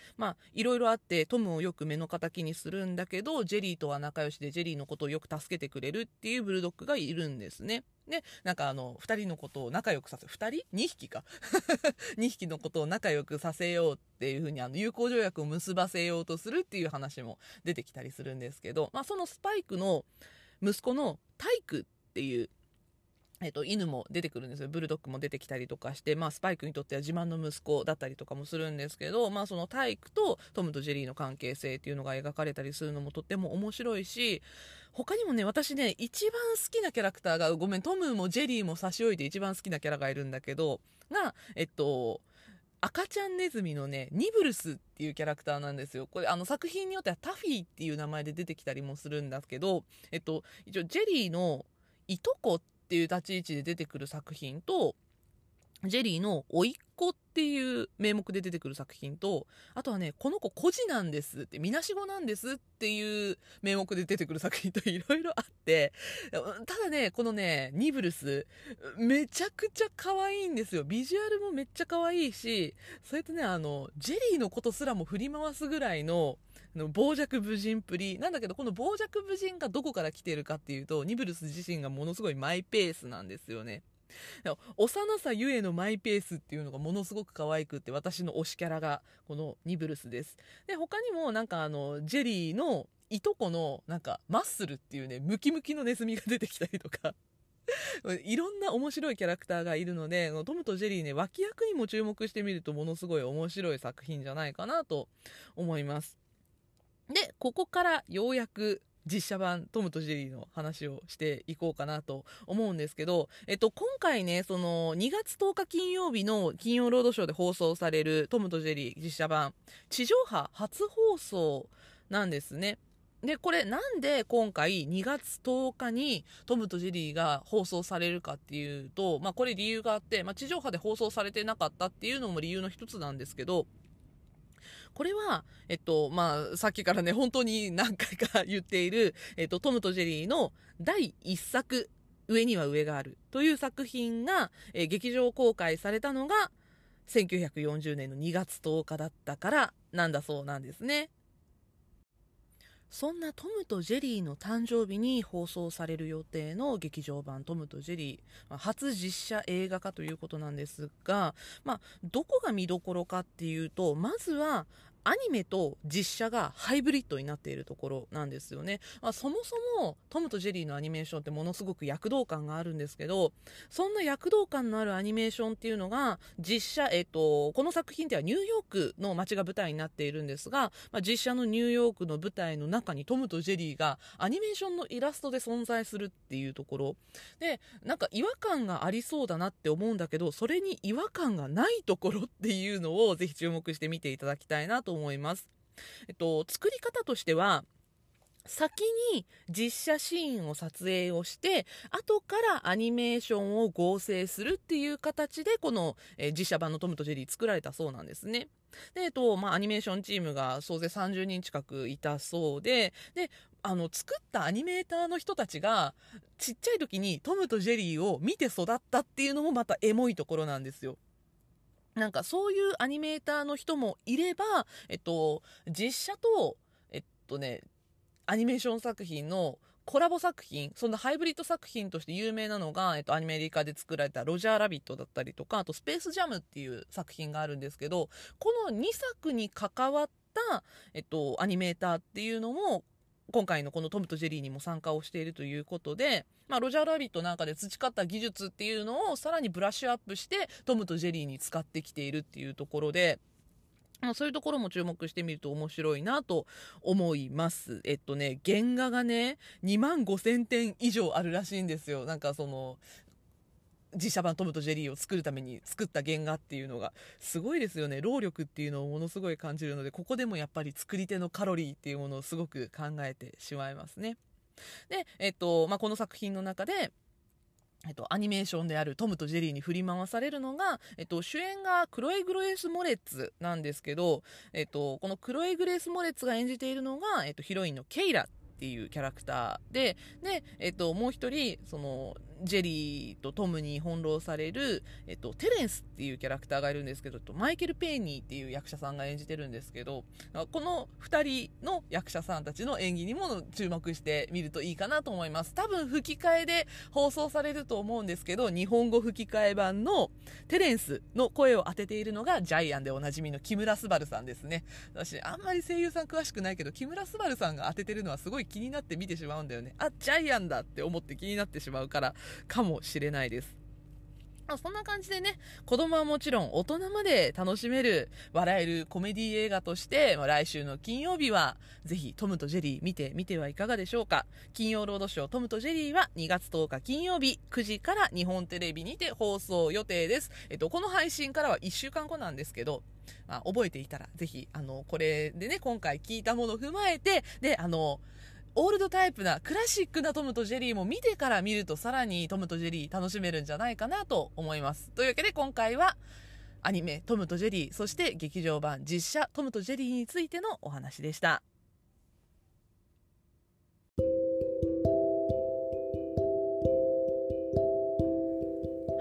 いろいろあってトムをよく目の敵にするんだけどジェリーとは仲良しでジェリーのことをよく助けてくれるっていうブルドッグがいるんですね。でなんかあの2人のことを仲良くさせ2人 ?2 匹か <laughs> 2匹のことを仲良くさせようっていうふうにあの友好条約を結ばせようとするっていう話も出てきたりするんですけど、まあ、そのスパイクの息子の体育っていうえっと、犬も出てくるんですよ。ブルドッグも出てきたりとかして、まあ、スパイクにとっては自慢の息子だったりとかもするんですけど、まあ、そのタイクとトムとジェリーの関係性っていうのが描かれたりするのもとっても面白いし、他にもね、私ね、一番好きなキャラクターが、ごめん、トムもジェリーも差し置いて一番好きなキャラがいるんだけど、が、えっと、赤ちゃんネズミのね、ニブルスっていうキャラクターなんですよ。これ、あの作品によってはタフィーっていう名前で出てきたりもするんだけど、えっと、一応ジェリーのいとこってていう立ち位置で出てくる作品と、ジェリーの甥っ子っていう名目で出てくる作品と、あとはね、この子孤児なんですって、みなしごなんですっていう名目で出てくる作品と <laughs> いろいろあって、ただね、このね、ニブルス、めちゃくちゃ可愛いんですよ。ビジュアルもめっちゃ可愛いし、それとね、あの、ジェリーのことすらも振り回すぐらい、の傍若無人っぷりなんだけどこの傍若無人がどこから来てるかっていうとニブルス自身がものすごいマイペースなんですよね。幼さゆえのマイペースっていうのがものすごく可愛くって私の推しキャラがこのニブルスです。で他にもなんかあのジェリーのいとこのなんかマッスルっていうねムキムキのネズミが出てきたりとか <laughs> いろんな面白いキャラクターがいるのでトムとジェリーね脇役にも注目してみるとものすごい面白い作品じゃないかなと思います。でここからようやく実写版トムとジェリーの話をしていこうかなと思うんですけど、えっと、今回ね、その2月10日金曜日の金曜ロードショーで放送されるトムとジェリー実写版、地上波初放送なんですね。で、これなんで今回2月10日にトムとジェリーが放送されるかっていうと、まあこれ理由があって、まあ地上波で放送されてなかったっていうのも理由の一つなんですけど、これは、えっと、まあ、さっきからね、本当に何回か言っている、えっと、トムとジェリーの第1作、上には上があるという作品が、えー、劇場公開されたのが、1940年の2月10日だったからなんだそうなんですね。そんなトムとジェリーの誕生日に放送される予定の劇場版トムとジェリー、初実写映画化ということなんですが、まあ、どこが見どころかっていうと、まずはアニメと実写がハイブリッドになっているところなんですよね、まあ、そもそもトムとジェリーのアニメーションってものすごく躍動感があるんですけどそんな躍動感のあるアニメーションっていうのが実写、えっと、この作品ではニューヨークの街が舞台になっているんですが、まあ、実写のニューヨークの舞台の中にトムとジェリーがアニメーションのイラストで存在するっていうところ。でなんか違和感がありそうだなって思うんだけどそれに違和感がないところっていうのをぜひ注目して見ていただきたいなとと思います。えっと、作り方としては先に実写シーンを撮影をして後からアニメーションを合成するっていう形でこの、え、実写版の「トムとジェリー」作られたそうなんですね。で、えっとまあ、アニメーションチームが総勢30人近くいたそうでであの作ったアニメーターの人たちがちっちゃい時にトムとジェリーを見て育ったっていうのもまたエモいところなんですよ。なんかそういうアニメーターの人もいれば、えっと、実写と、えっとね、アニメーション作品のコラボ作品、そんなハイブリッド作品として有名なのが、えっと、アニメリカで作られたロジャーラビットだったりとか、あとスペースジャムっていう作品があるんですけど、この2作に関わった、えっと、アニメーターっていうのも、今回のこのトムとジェリーにも参加をしているということで、まあ、ロジャー・ラビットなんかで培った技術っていうのをさらにブラッシュアップしてトムとジェリーに使ってきているっていうところで、まあ、そういうところも注目してみると面白いなと思います。えっとね、原画がね、2万5000点以上あるらしいんですよ。なんかその、実写版トムとジェリーを作るために作った原画っていうのがすごいですよね。労力っていうのをものすごい感じるのでここでもやっぱり作り手のカロリーっていうものをすごく考えてしまいますね。で、えっとまあ、この作品の中でえっと、アニメーションであるトムとジェリーに振り回されるのが、えっと、主演がクロエ・グレース・モレッツなんですけど、えっと、このクロエ・グレース・モレッツが演じているのが、えっと、ヒロインのケイラていうキャラクターで、で、えっと、もう一人、その、ジェリーとトムに翻弄される、えっと、テレンスっていうキャラクターがいるんですけど、マイケル・ペイニーっていう役者さんが演じてるんですけど、この2人の役者さんたちの演技にも注目してみるといいかなと思います。多分吹き替えで放送されると思うんですけど、日本語吹き替え版のテレンスの声を当てているのがジャイアンでおなじみの木村昴さんですね。私、あんまり声優さん詳しくないけど、木村昴さんが当ててるのはすごい気になって見てしまうんだよね。あ、ジャイアンだって思って気になってしまうから、かもしれないです。そんな感じでね、子供はもちろん大人まで楽しめる、笑えるコメディ映画として、まあ、来週の金曜日は、ぜひトムとジェリー見てみてはいかがでしょうか。金曜ロードショートムとジェリーは2月10日金曜日9時から日本テレビにて放送予定です。えっと、この配信からは1週間後なんですけど、まあ、覚えていたら、ぜひ、あの、これでね、今回聞いたものを踏まえて、で、あの、オールドタイプなクラシックなトムとジェリーも見てから見るとさらにトムとジェリー楽しめるんじゃないかなと思います。というわけで今回はアニメトムとジェリーそして劇場版実写トムとジェリーについてのお話でした。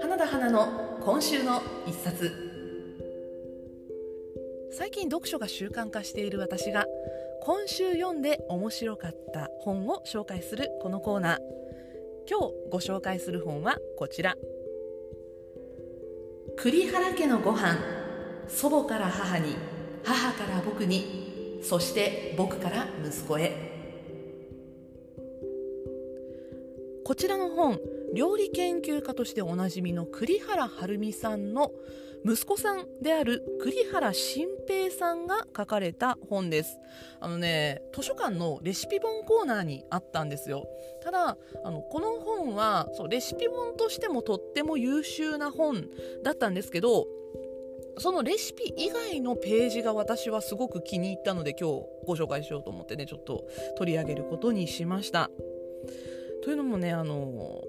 花田花の今週の一冊最近読書が習慣化している私が今週読んで面白かった本を紹介するこのコーナー。今日ご紹介する本はこちら。栗原家のご飯祖母から母に母から僕にそして僕から息子へ。こちらの本料理研究家としておなじみの栗原はるみさんの息子さんである栗原新平さんが書かれた本です。あのね図書館のレシピ本コーナーにあったんですよ。ただあのこの本はそうレシピ本としてもとっても優秀な本だったんですけどそのレシピ以外のページが私はすごく気に入ったので今日ご紹介しようと思ってねちょっと取り上げることにしました。というのもねあの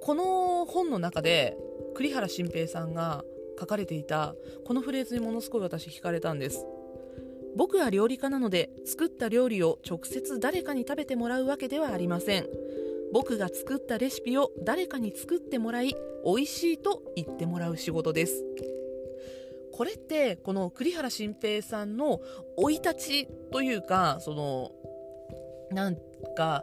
この本の中で栗原新平さんが書かれていた。このフレーズにものすごい私惹かれたんです。僕は料理家なので作った料理を直接誰かに食べてもらうわけではありません。僕が作ったレシピを誰かに作ってもらい美味しいと言ってもらう仕事です。これってこの栗原新平さんの生い立ちというかそのなんか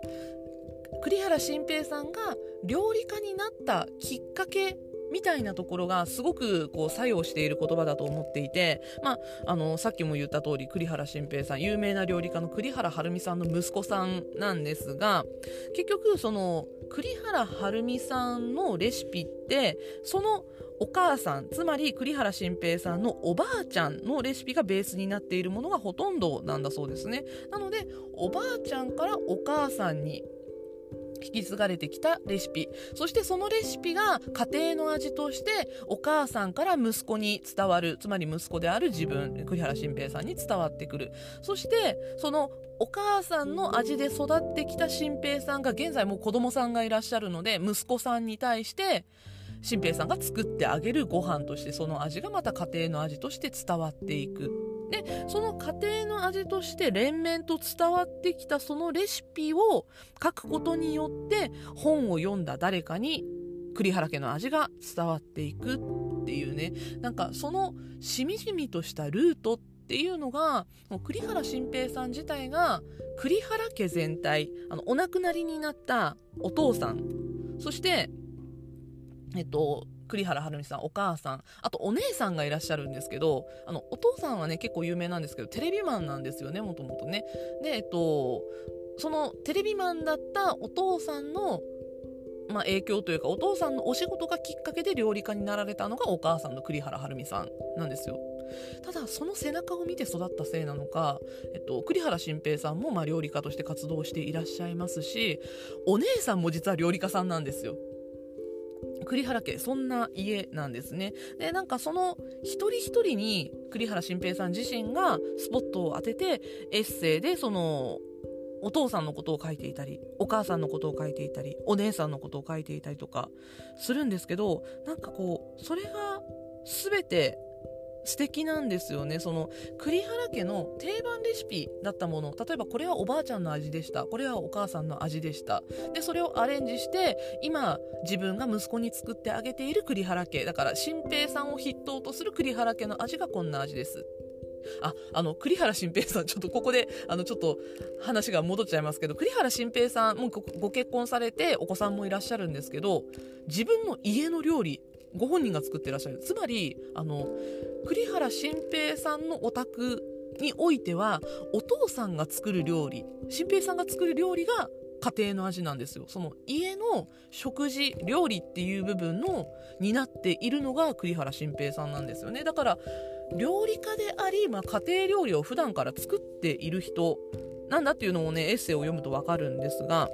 栗原新平さんが料理家になったきっかけみたいなところがすごくこう作用している言葉だと思っていて、まあ、あのさっきも言った通り栗原心平さん有名な料理家の栗原はるみさんの息子さんなんですが結局その栗原はるみさんのレシピってそのお母さんつまり栗原心平さんのおばあちゃんのレシピがベースになっているものがほとんどなんだそうですね。なのでおばあちゃんからお母さんに引き継がれてきたレシピ。そしてそのレシピが家庭の味としてお母さんから息子に伝わるつまり息子である自分栗原心平さんに伝わってくる。そしてそのお母さんの味で育ってきた心平さんが現在もう子供さんがいらっしゃるので息子さんに対して新平さんが作ってあげるご飯としてその味がまた家庭の味として伝わっていく。でその家庭の味として連綿と伝わってきたそのレシピを書くことによって本を読んだ誰かに栗原家の味が伝わっていくっていうね。なんかそのしみじみとしたルートっていうのがもう栗原心平さん自体が栗原家全体あのお亡くなりになったお父さん。そしてえっと栗原はるみさんお母さんあとお姉さんがいらっしゃるんですけどあのお父さんはね結構有名なんですけどテレビマンなんですよねもともとね。でえっとそのテレビマンだったお父さんのまあ、影響というかお父さんのお仕事がきっかけで料理家になられたのがお母さんの栗原はるみさんなんですよ。ただその背中を見て育ったせいなのか、えっと、栗原心平さんもまあ料理家として活動していらっしゃいますしお姉さんも実は料理家さんなんですよ。栗原家そんな家なんですね。でなんかその一人一人に栗原心平さん自身がスポットを当ててエッセイでそのお父さんのことを書いていたりお母さんのことを書いていたりお姉さんのことを書いていたりとかするんですけどなんかこうそれが全て素敵なんですよね。その栗原家の定番レシピだったもの。例えばこれはおばあちゃんの味でした。これはお母さんの味でした。でそれをアレンジして今自分が息子に作ってあげている栗原家。だから新平さんを筆頭とする栗原家の味がこんな味です。あ、あの、栗原新平さん、ちょっとここで、あの、ちょっと話が戻っちゃいますけど、栗原新平さんもうご結婚されてお子さんもいらっしゃるんですけど、自分の家の料理、ご本人が作ってらっしゃる。つまり、あの、栗原新平さんのお宅においてはお父さんが作る料理新平さんが作る料理が家庭の味なんですよその家の食事料理っていう部分の担っているのが栗原新平さんなんですよねだから料理家であり、まあ、家庭料理を普段から作っている人なんだっていうのもねエッセイを読むと分かるんですが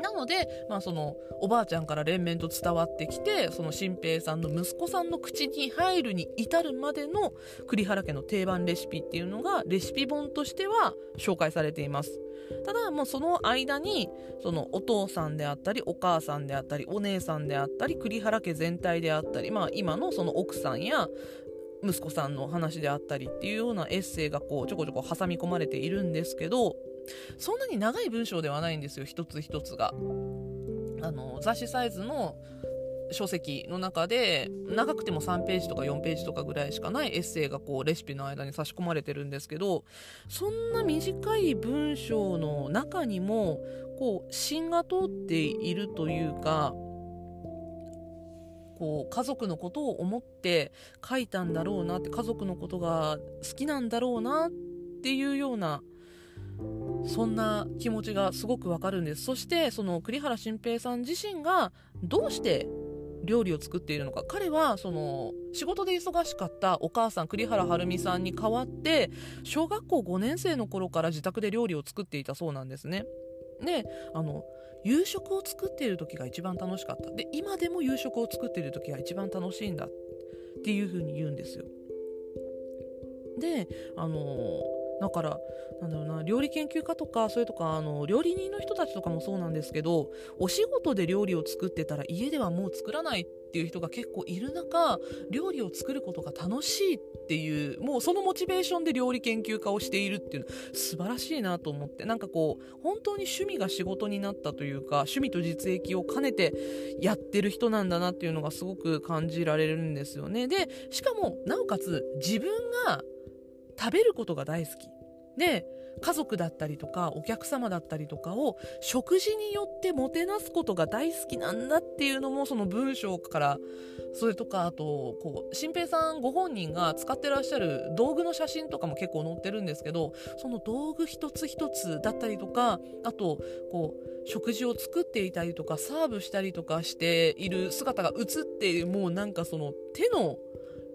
なので、まあ、そのおばあちゃんから連綿と伝わってきてその新平さんの息子さんの口に入るに至るまでの栗原家の定番レシピっていうのがレシピ本としては紹介されています。ただもうその間にそのお父さんであったりお母さんであったりお姉さんであったり栗原家全体であったり、まあ、今のその奥さんや息子さんの話であったりっていうようなエッセイがこうちょこちょこ挟み込まれているんですけどそんなに長い文章ではないんですよ一つ一つが。あの雑誌サイズの書籍の中で長くても3ページとか4ページとかぐらいしかないエッセイがこうレシピの間に差し込まれてるんですけどそんな短い文章の中にもこう芯が通っているというかこう家族のことを思って書いたんだろうなって家族のことが好きなんだろうなっていうようなそんな気持ちがすごくわかるんです。そしてその栗原心平さん自身がどうして料理を作っているのか。彼はその仕事で忙しかったお母さん栗原はるみさんに代わって小学校5年生の頃から自宅で料理を作っていたそうなんですね。であの夕食を作っている時が一番楽しかった。で今でも夕食を作っている時が一番楽しいんだっていうふうに言うんですよ。であのだからなんだろうな料理研究家とかそれとかあの料理人の人たちとかもそうなんですけどお仕事で料理を作ってたら家ではもう作らないっていう人が結構いる中料理を作ることが楽しいっていうもうそのモチベーションで料理研究家をしているっていうの素晴らしいなと思ってなんかこう本当に趣味が仕事になったというか趣味と実益を兼ねてやってる人なんだなっていうのがすごく感じられるんですよね。でしかもなおかつ自分が食べることが大好き。で家族だったりとかお客様だったりとかを食事によってもてなすことが大好きなんだっていうのもその文章からそれとかあとこう新平さんご本人が使ってらっしゃる道具の写真とかも結構載ってるんですけどその道具一つ一つだったりとかあとこう食事を作っていたりとかサーブしたりとかしている姿が映ってもうなんかその手の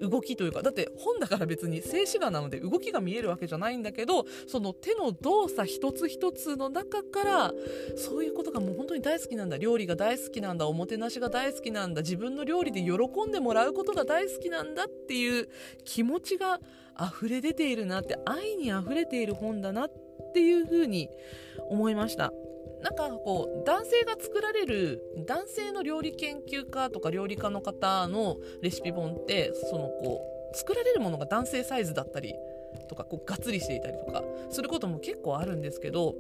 動きというかだって本だから別に静止画なので動きが見えるわけじゃないんだけどその手の動作一つ一つの中からそういうことがもう本当に大好きなんだ。料理が大好きなんだ。おもてなしが大好きなんだ。自分の料理で喜んでもらうことが大好きなんだっていう気持ちが溢れ出ているなって愛に溢れている本だなっていうふうに思いました。なんかこう男性が作られる男性の料理研究家とか料理家の方のレシピ本ってそのこう作られるものが男性サイズだったりとかこうがっつりしていたりとかすることも結構あるんですけど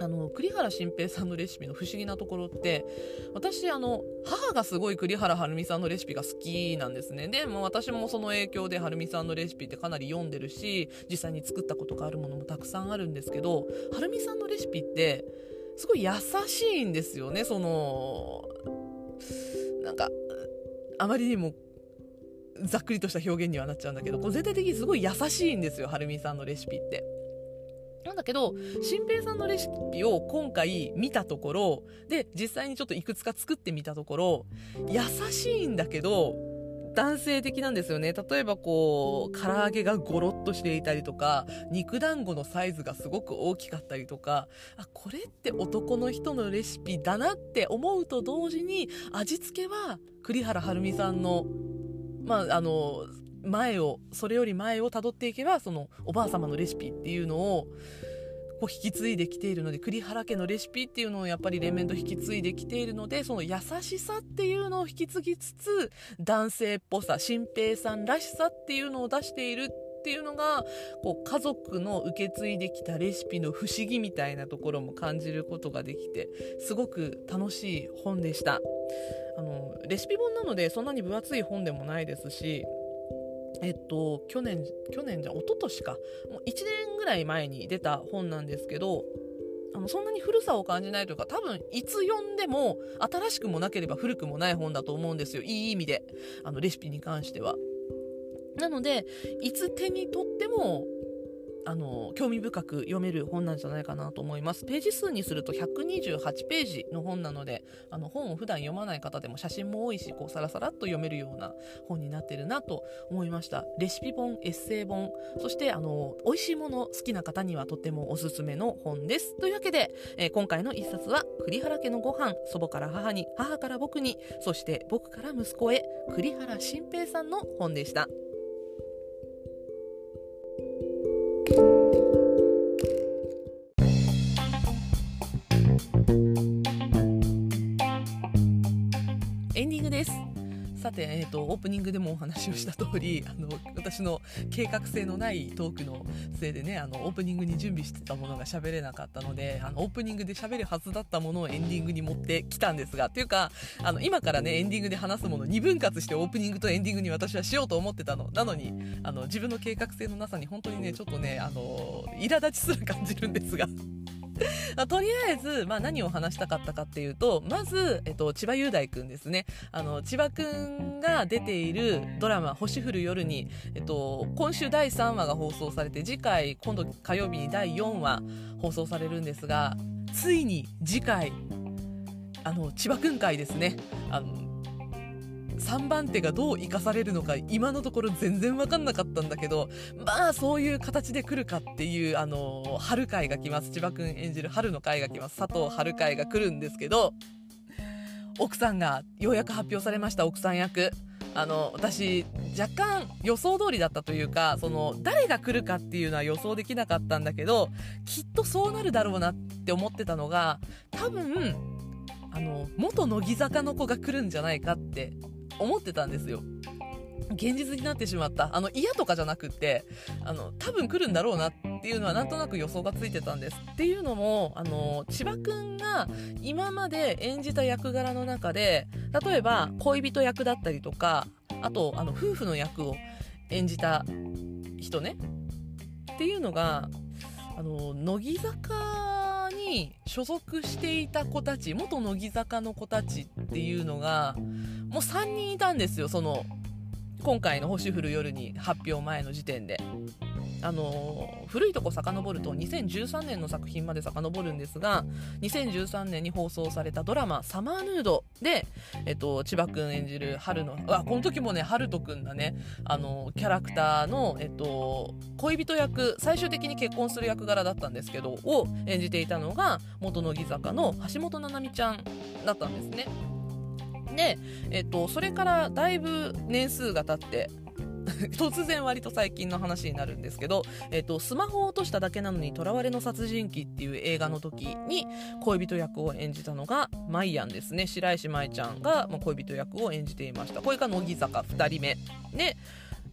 あの栗原心平さんのレシピの不思議なところって私あの母がすごい栗原はるみさんのレシピが好きなんですね。でも私もその影響ではるみさんのレシピってかなり読んでるし実際に作ったことがあるものもたくさんあるんですけどはるみさんのレシピってすごい優しいんですよねそのなんかあまりにもざっくりとした表現にはなっちゃうんだけどこう全体的にすごい優しいんですよはるみさんのレシピって。なんだけど、新平さんのレシピを今回見たところ、で、実際にちょっといくつか作ってみたところ、優しいんだけど、男性的なんですよね。例えばこう、唐揚げがゴロッとしていたりとか、肉団子のサイズがすごく大きかったりとか、あ、これって男の人のレシピだなって思うと同時に、味付けは栗原はるみさんの、まあ、あの、前を、それより前をたどっていけば、そのおばあ様のレシピっていうのを、こう引き継いできているので栗原家のレシピっていうのをやっぱり連綿と引き継いできているのでその優しさっていうのを引き継ぎつつ男性っぽさ新平さんらしさっていうのを出しているっていうのがこう家族の受け継いできたレシピの不思議みたいなところも感じることができてすごく楽しい本でした。あのレシピ本なのでそんなに分厚い本でもないですしえっと、去年、去年じゃ、一昨年か。もう1年ぐらい前に出た本なんですけど、あの、そんなに古さを感じないというか、多分、いつ読んでも、新しくもなければ古くもない本だと思うんですよ。いい意味で。あの、レシピに関しては。なので、いつ手に取っても、あの興味深く読める本なんじゃないかなと思います。ページ数にすると128ページの本なのであの本を普段読まない方でも写真も多いしこうサラサラっと読めるような本になってるなと思いました。レシピ本エッセイ本そしてあの美味しいもの好きな方にはとてもおすすめの本です。というわけで、えー、今回の一冊は栗原家のご飯。祖母から母に母から僕にそして僕から息子へ栗原新平さんの本でした。えーと、オープニングでもお話をした通りあの私の計画性のないトークのせいでねあのオープニングに準備してたものが喋れなかったのであのオープニングで喋るはずだったものをエンディングに持ってきたんですがというかあの今からねエンディングで話すもの2分割してオープニングとエンディングに私はしようと思ってたの。なのにあの自分の計画性のなさに本当にねちょっとねあの苛立ちすら感じるんですが <laughs> とりあえず、まあ、何を話したかったかっていうとまず、えっと、千葉雄大くんですね。あの千葉くんが出ているドラマ「星降る夜に」えっと、今週第3話が放送されて次回今度火曜日に第4話放送されるんですがついに次回あの千葉くん会ですね。あの3番手がどう生かされるのか今のところ全然分かんなかったんだけどまあそういう形で来るかっていうあの春会が来ます。千葉君演じる春の会が来ます。佐藤春会が来るんですけど奥さんがようやく発表されました。奥さん役。あの私若干予想通りだったというかその誰が来るかっていうのは予想できなかったんだけどきっとそうなるだろうなって思ってたのが多分あの元乃木坂の子が来るんじゃないかって思ってたんですよ。現実になってしまった。あの、嫌とかじゃなくって、あの、多分来るんだろうなっていうのはなんとなく予想がついてたんです。っていうのも、あの、千葉くんが今まで演じた役柄の中で、例えば恋人役だったりとか、あと、あの、夫婦の役を演じた人ね。っていうのが、あの乃木坂所属していた子たち元乃木坂の子たちっていうのがもう3人いたんですよその今回の「星降る夜」に発表前の時点で。あの古いとこ遡ると2013年の作品まで遡るんですが2013年に放送されたドラマ「サマーヌードで」えっと、千葉君演じる春のあこの時もね春人君がねあのキャラクターの、えっと、恋人役最終的に結婚する役柄だったんですけどを演じていたのが元乃木坂の橋本七海ちゃんだったんですね。で、えっと、それからだいぶ年数が経って <laughs> 突然割と最近の話になるんですけど、えっと、スマホを落としただけなのに囚われの殺人鬼っていう映画の時に恋人役を演じたのがマイアンですね。白石舞ちゃんが恋人役を演じていました。これが乃木坂2人目。で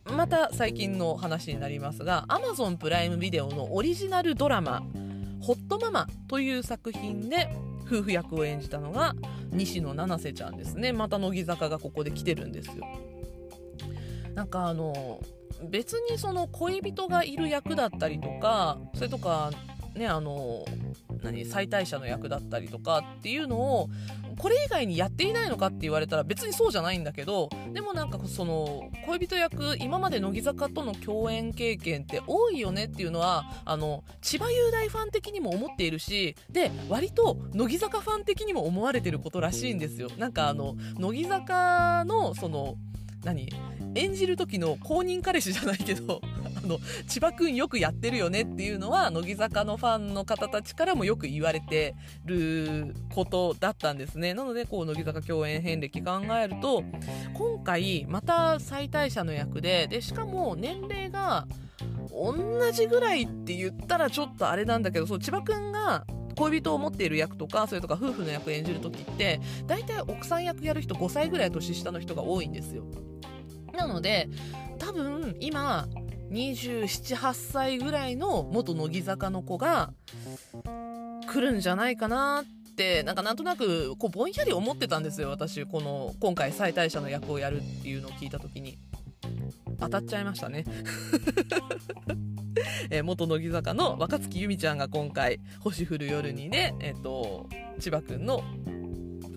また最近の話になりますが Amazon プライムビデオのオリジナルドラマ「ホットママ」という作品で夫婦役を演じたのが西野七瀬ちゃんですね。また乃木坂がここで来てるんですよ。なんかあの別にその恋人がいる役だったりとかそれとかねあの何妻帯者の役だったりとかっていうのをこれ以外にやっていないのかって言われたら別にそうじゃないんだけどでもなんかその恋人役今まで乃木坂との共演経験って多いよねっていうのはあの千葉雄大ファン的にも思っているしで割と乃木坂ファン的にも思われてることらしいんですよ。なんかあの乃木坂のその何？演じる時の公認彼氏じゃないけど <laughs> あの千葉君よくやってるよねっていうのは乃木坂のファンの方たちからもよく言われてることだったんですね。なのでこう乃木坂共演遍歴考えると今回また最大者の役ででしかも年齢が同じぐらいって言ったらちょっとあれなんだけどそう千葉君が恋人を持っている役とかそれとか夫婦の役演じる時って大体奥さん役やる人5歳ぐらい年下の人が多いんですよ。なので多分今278歳ぐらいの元乃木坂の子が来るんじゃないかなってなんかなんとなくこうぼんやり思ってたんですよ私この今回最大者の役をやるっていうのを聞いた時に。当たっちゃいましたね。え元乃木坂の若月由美ちゃんが今回「星降る夜にね」えっと千葉君の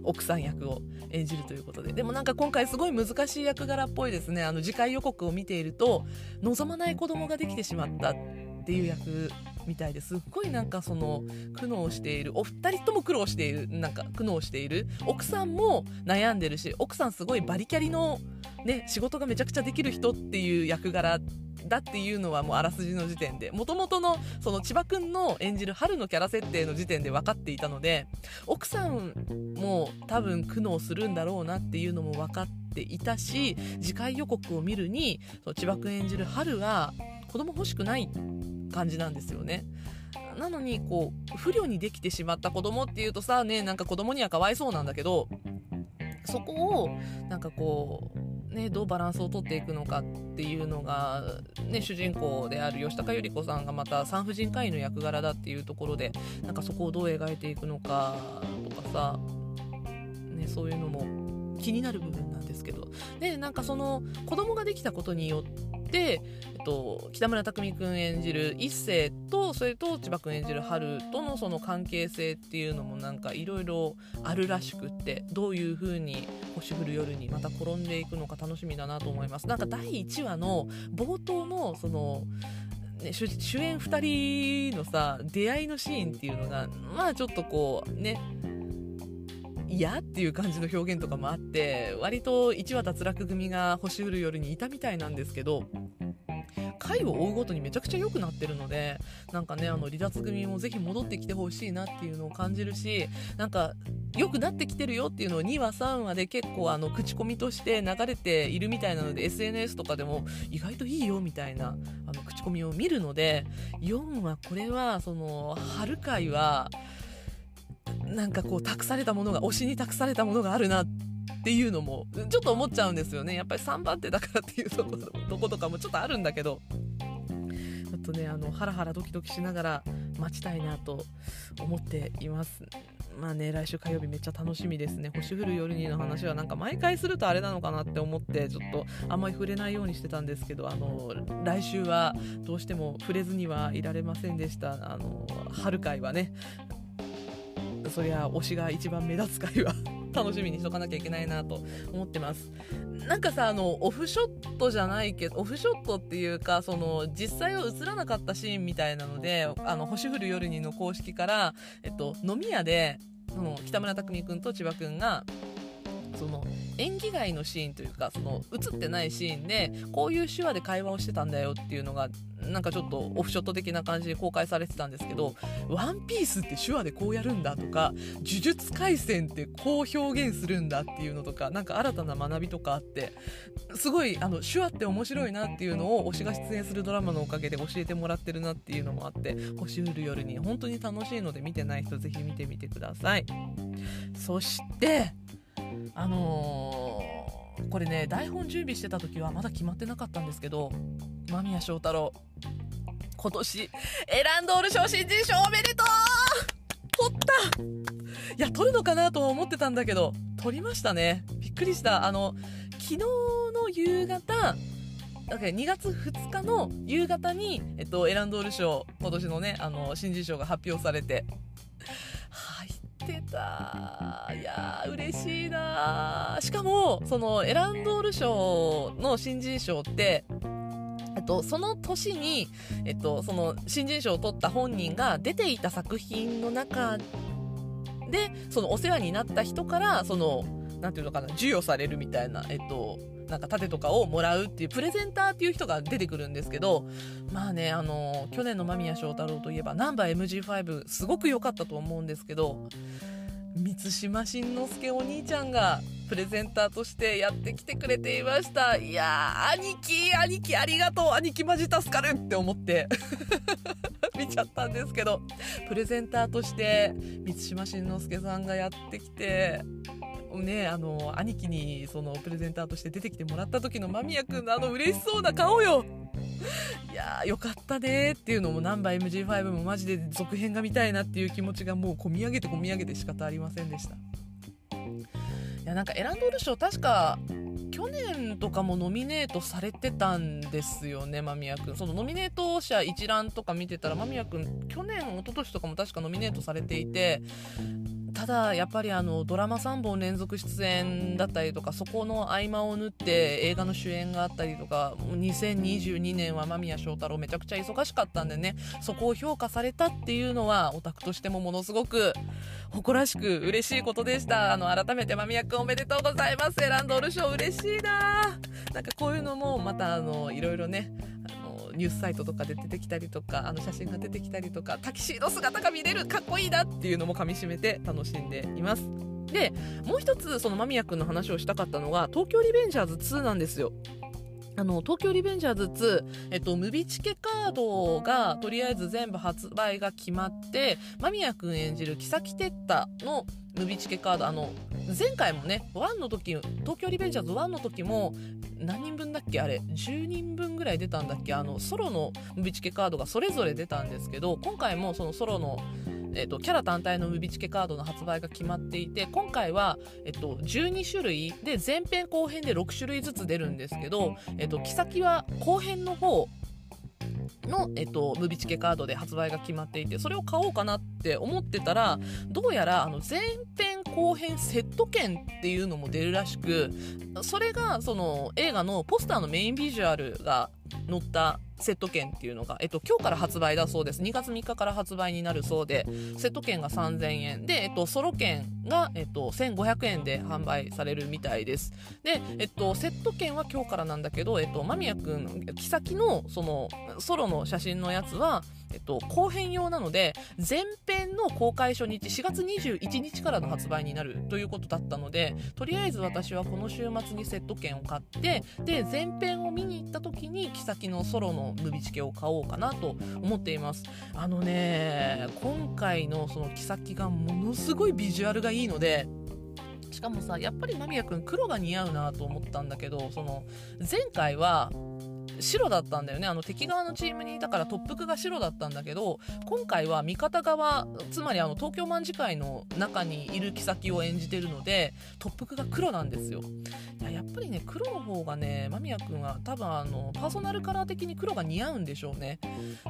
奥さん役を演じるということで。でもなんか今回すごい難しい役柄っぽいですね。あの次回予告を見ていると望まない子供ができてしまったっていう役みたいですっごいなんかその苦悩しているお二人とも苦労しているなんか苦悩している。奥さんも悩んでるし奥さんすごいバリキャリのね仕事がめちゃくちゃできる人っていう役柄だっていうのはもうあらすじの時点でもともとのその千葉君の演じる春のキャラ設定の時点で分かっていたので奥さんも多分苦悩するんだろうなっていうのも分かっていたし次回予告を見るに千葉君演じる春が子供欲しくない感じなんですよね。なのにこう不慮にできてしまった子供っていうとさねなんか子供にはかわいそうなんだけどそこをなんかこうね、どうバランスをとっていくのかっていうのが、ね、主人公である吉高由里子さんがまた産婦人科医の役柄だっていうところでなんかそこをどう描いていくのかとかさ、ね、そういうのも気になる部分なんですけどでなんかその子供ができたことによって、えっと、北村匠海君演じる一星とそれと千葉君演じる春とのその関係性っていうのもなんかいろいろあるらしくってどういう風に星降る夜にまた転んでいくのか楽しみだなと思います。なんか第1話の冒頭のそのね、主演2人のさ出会いのシーンっていうのがまあちょっとこうね嫌っていう感じの表現とかもあって割と一話脱落組が星降る夜にいたみたいなんですけど回を追うごとにめちゃくちゃ良くなってるのでなんかねあの離脱組もぜひ戻ってきてほしいなっていうのを感じるしなんか良くなってきてるよっていうのを2話3話で結構あの口コミとして流れているみたいなので SNS とかでも意外といいよみたいなあの口コミを見るので4話これはその春回はなんかこう託されたものが推しに託されたものがあるなっていうのもちょっと思っちゃうんですよね。やっぱり3番手だからっていうとことことかもちょっとあるんだけど。ちょっとねあのハラハラドキドキしながら待ちたいなと思っています。まあね来週火曜日めっちゃ楽しみですね。星降る夜にの話はなんか毎回するとあれなのかなって思ってちょっとあんまり触れないようにしてたんですけどあの来週はどうしても触れずにはいられませんでした。あの春会はね。そりゃ推しが一番目立つ回は楽しみにしとかなきゃいけないなと思ってます。なんかさあのオフショットじゃないけどオフショットっていうかその実際は映らなかったシーンみたいなので「あの星降る夜に」の公式から、えっと、飲み屋でその北村匠海君と千葉君がその演技外のシーンというかその映ってないシーンでこういう手話で会話をしてたんだよっていうのがなんかちょっとオフショット的な感じで公開されてたんですけど「ワンピースって手話でこうやるんだとか「呪術廻戦ってこう表現するんだっていうのとかなんか新たな学びとかあってすごいあの手話って面白いなっていうのを推しが出演するドラマのおかげで教えてもらってるなっていうのもあって星降る夜に本当に楽しいので見てない人ぜひ見てみてください。そしてあのー、これね台本準備してた時はまだ決まってなかったんですけど間宮祥太朗今年エランドール賞新人賞おめでとう!取った!いや取るのかなと思ってたんだけど取りましたね。びっくりした。あの昨日の夕方だから2月2日の夕方に、えっと、エランドール賞今年のねあの新人賞が発表されて。ってた。いやー嬉しいなしかもそのエランドール賞の新人賞ってえっと、その年に、えっと、その新人賞を取った本人が出ていた作品の中でそのお世話になった人からそのなんていうのかな授与されるみたいな、えっと、なんか盾とかをもらうっていうプレゼンターっていう人が出てくるんですけどまあねあの去年の間宮祥太朗といえばナンバー MG5 すごく良かったと思うんですけど満島真之介お兄ちゃんがプレゼンターとしてやってきてくれていました。いや兄貴兄貴ありがとう。兄貴マジ助かるって思って <laughs> 見ちゃったんですけどプレゼンターとして満島真之介さんがやってきてね、あの兄貴にそのプレゼンターとして出てきてもらった時の間宮君のあの嬉しそうな顔よ。いやーよかったねっていうのもナンバー MG5 もマジで続編が見たいなっていう気持ちがもう込み上げて込み上げて仕方ありませんでした。いやなんかエランドール賞確か去年とかもノミネートされてたんですよね間宮君。そのノミネート者一覧とか見てたら間宮君去年一昨年とかも確かノミネートされていてただやっぱりあのドラマ3本連続出演だったりとかそこの合間を縫って映画の主演があったりとか2022年は間宮祥太朗めちゃくちゃ忙しかったんでねそこを評価されたっていうのはオタクとしてもものすごく誇らしく嬉しいことでした。あの改めて間宮君おめでとうございます。選んドール賞嬉しいな。なんかこういうのもまたあのいろいろねニュースサイトとかで出てきたりとかあの写真が出てきたりとかタキシード姿が見れるかっこいいなっていうのもかみしめて楽しんでいます。でもう一つその間宮君の話をしたかったのが東京リベンジャーズ2なんですよ。あの東京リベンジャーズ2、えっと、ムビチケカードがとりあえず全部発売が決まって間宮君演じる木崎哲太のムビチケカードあの前回もね1の時東京リベンジャーズ1の時も何人分だっけあれ10人分ぐらい出たんだっけあのソロのムビチケカードがそれぞれ出たんですけど今回もそのソロのえっと、キャラ単体のムビチケカードの発売が決まっていて今回は、えっと、12種類で前編後編で6種類ずつ出るんですけど、えっと、木先は後編の方の、えっと、ムビチケカードで発売が決まっていてそれを買おうかなって思ってたらどうやらあの前編後編セット券っていうのも出るらしくそれがその映画のポスターのメインビジュアルが載ったセット券っていうのが、えっと、今日から発売だそうです。2月3日から発売になるそうで、セット券が3000円で、えっと、ソロ券が、えっと、1500円で販売されるみたいです。で、えっと、セット券は今日からなんだけど、えっと、間宮くん、木先の、その、ソロの写真のやつは、っと、後編用なので前編の公開初日4月21日からの発売になるということだったのでとりあえず私はこの週末にセット券を買ってで前編を見に行った時に木先のソロのムビチケを買おうかなと思っています。あのね今回のその木先がものすごいビジュアルがいいのでしかもさやっぱり間宮君黒が似合うなと思ったんだけどその前回は白だったんだよね。あの敵側のチームにいたから特服が白だったんだけど今回は味方側つまりあの東京卍会の中にいる妃を演じてるので特服が黒なんですよ。いややっぱりね黒の方がね間宮君は多分あのパーソナルカラー的に黒が似合うんでしょうね。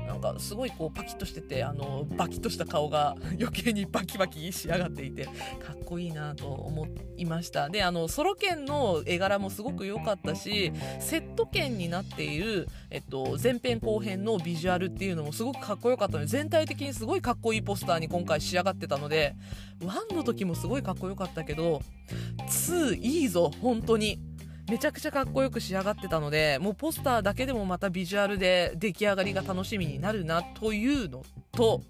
なんかすごいこうパキッとしててあのバキッとした顔が余計にバキバキ仕上がっていてかっこいいなと思いました。であのソロ剣の絵柄もすごく良かったしセット剣になっている、うえっと、前編後編のビジュアルっていうのもすごくかっこよかったので全体的にすごいかっこいいポスターに今回仕上がってたので1の時もすごいかっこよかったけど2いいぞ本当に。めちゃくちゃかっこよく仕上がってたのでもうポスターだけでもまたビジュアルで出来上がりが楽しみになるなというのと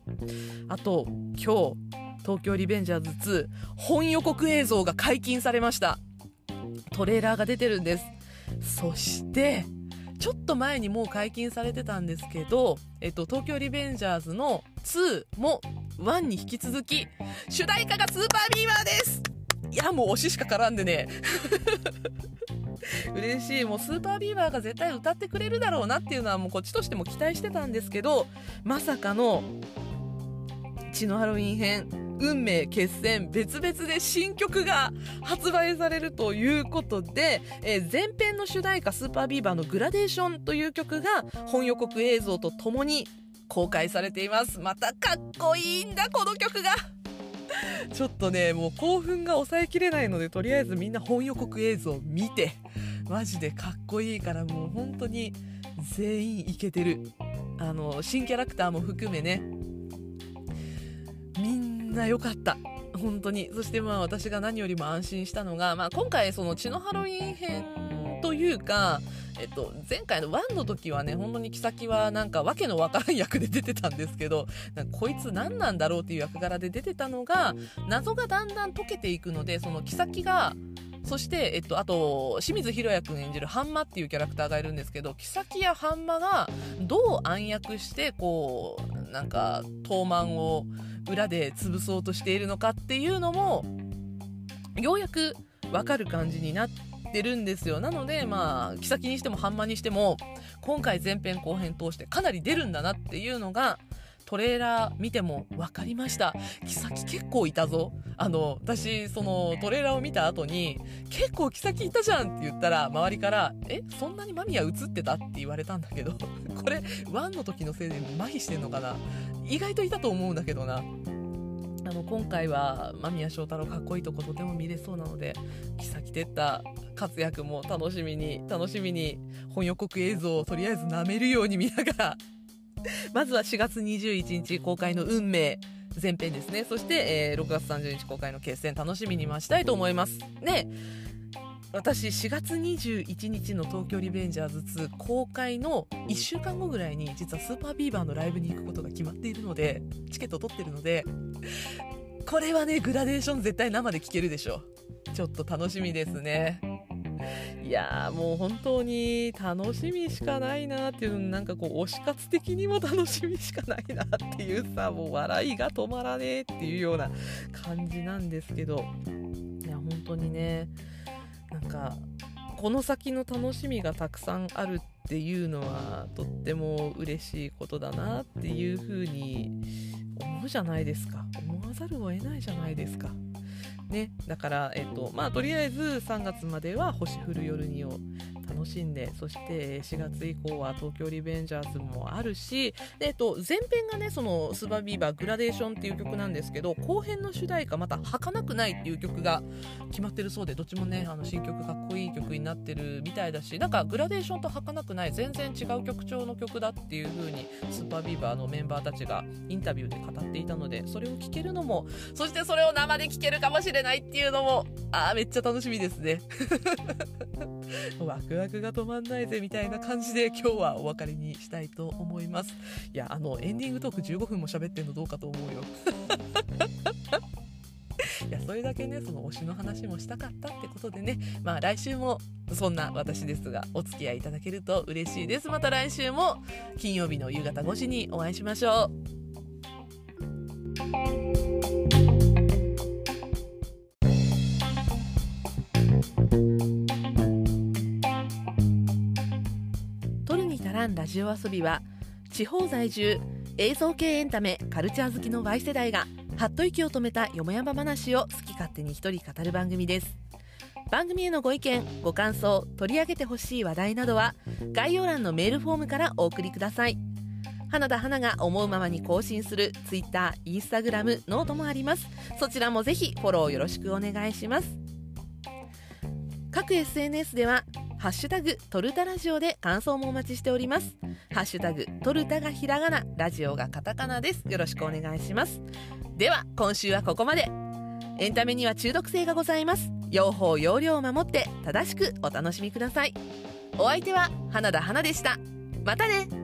あと今日東京リベンジャーズ2本予告映像が解禁されました。トレーラーが出てるんです。そしてちょっと前にもう解禁されてたんですけど、えっと、東京リベンジャーズの2も1に引き続き主題歌がスーパービーバーです。いやもう推ししか絡んでね <laughs> 嬉しい。もうスーパービーバーが絶対歌ってくれるだろうなっていうのはもうこっちとしても期待してたんですけどまさかの血のハロウィン編。運命決戦別々で新曲が発売されるということで、えー、前編の主題歌スーパービーバーのグラデーションという曲が本予告映像とともに公開されています。またかっこいいんだこの曲が。<laughs> ちょっとねもう興奮が抑えきれないのでとりあえずみんな本予告映像を見て。マジでかっこいいからもう本当に全員イケてる。あの新キャラクターも含めね。みんなな良かった。本当に。そしてまあ私が何よりも安心したのが、まあ、今回その血のハロウィン編というかえっと、前回の1の時はね本当に妃はなんか訳のわからん役で出てたんですけどこいつ何なんだろうっていう役柄で出てたのが謎がだんだん解けていくのでその妃がそして、えっと、あと清水宏也君演じるハンマっていうキャラクターがいるんですけど妃やハンマがどう暗躍してこうなんか東満を裏で潰そうとしているのかっていうのもようやく分かる感じになってるんですよ。なのでまあ妃にしてもハンマにしても今回前編後編通してかなり出るんだなっていうのがトレーラー見ても分かりました。妃結構いたぞ。あの私そのトレーラーを見た後に結構妃いたじゃんって言ったら周りからえそんなに間宮映ってたって言われたんだけどこれ1の時のせいで麻痺してんのかな。意外といたと思うんだけどな。あの今回は間宮祥太朗かっこいいとことても見れそうなので妃哲太活躍も楽しみに楽しみに本予告映像をとりあえず舐めるように見ながら <laughs> まずは4月21日公開の運命前編ですね。そして、えー、6月30日公開の決戦楽しみに待ちたいと思います。で私4月21日の東京リベンジャーズ2公開の1週間後ぐらいに実はスーパービーバーのライブに行くことが決まっているのでチケット取ってるのでこれはねグラデーション絶対生で聴けるでしょ。ちょっと楽しみですね。いやもう本当に楽しみしかないなっていうなんかこう推し活的にも楽しみしかないなっていうさもう笑いが止まらねえっていうような感じなんですけど。いや本当にねなんかこの先の楽しみがたくさんあるっていうのはとっても嬉しいことだなっていうふうに思うじゃないですか思わざるを得ないじゃないですか。ね、だから、えっとまあ、とりあえず3月までは星降る夜にを楽しんでそして4月以降は東京リベンジャーズもあるしで、えっと、前編がねそのスーパービーバーグラデーションっていう曲なんですけど後編の主題歌また儚くないっていう曲が決まってるそうでどっちもねあの新曲かっこいい曲になってるみたいだしなんかグラデーションと儚くない全然違う曲調の曲だっていう風にスーパービーバーのメンバーたちがインタビューで語っていたのでそれを聴けるのもそしてそれを生で聴けるかもしれないっていうのもあーめっちゃ楽しみですね。ワクワクが止まんないぜみたいな感じで今日はお別れにしたいと思います。いやあのエンディングトーク15分も喋ってんのどうかと思うよ。<laughs> いやそれだけねその推しの話もしたかったってことでね。まあ来週もそんな私ですがお付き合いいただけると嬉しいです。また来週も金曜日の夕方5時にお会いしましょうラジオ遊びは地方在住映像系エンタメカルチャー好きの Y 世代がはっと息を止めたよもやま話を好き勝手に一人語る番組です。番組へのご意見ご感想取り上げてほしい話題などは概要欄のメールフォームからお送りください。花田花が思うままに更新する Twitter、Instagram、ノートもあります。そちらもぜひフォローよろしくお願いします。各 SNS ではハッシュタグトルタラジオで感想もお待ちしております。ハッシュタグトルタがひらがなラジオがカタカナです。よろしくお願いします。では今週はここまで。エンタメには中毒性がございます。用法用量を守って正しくお楽しみください。お相手は花田花でした。またね。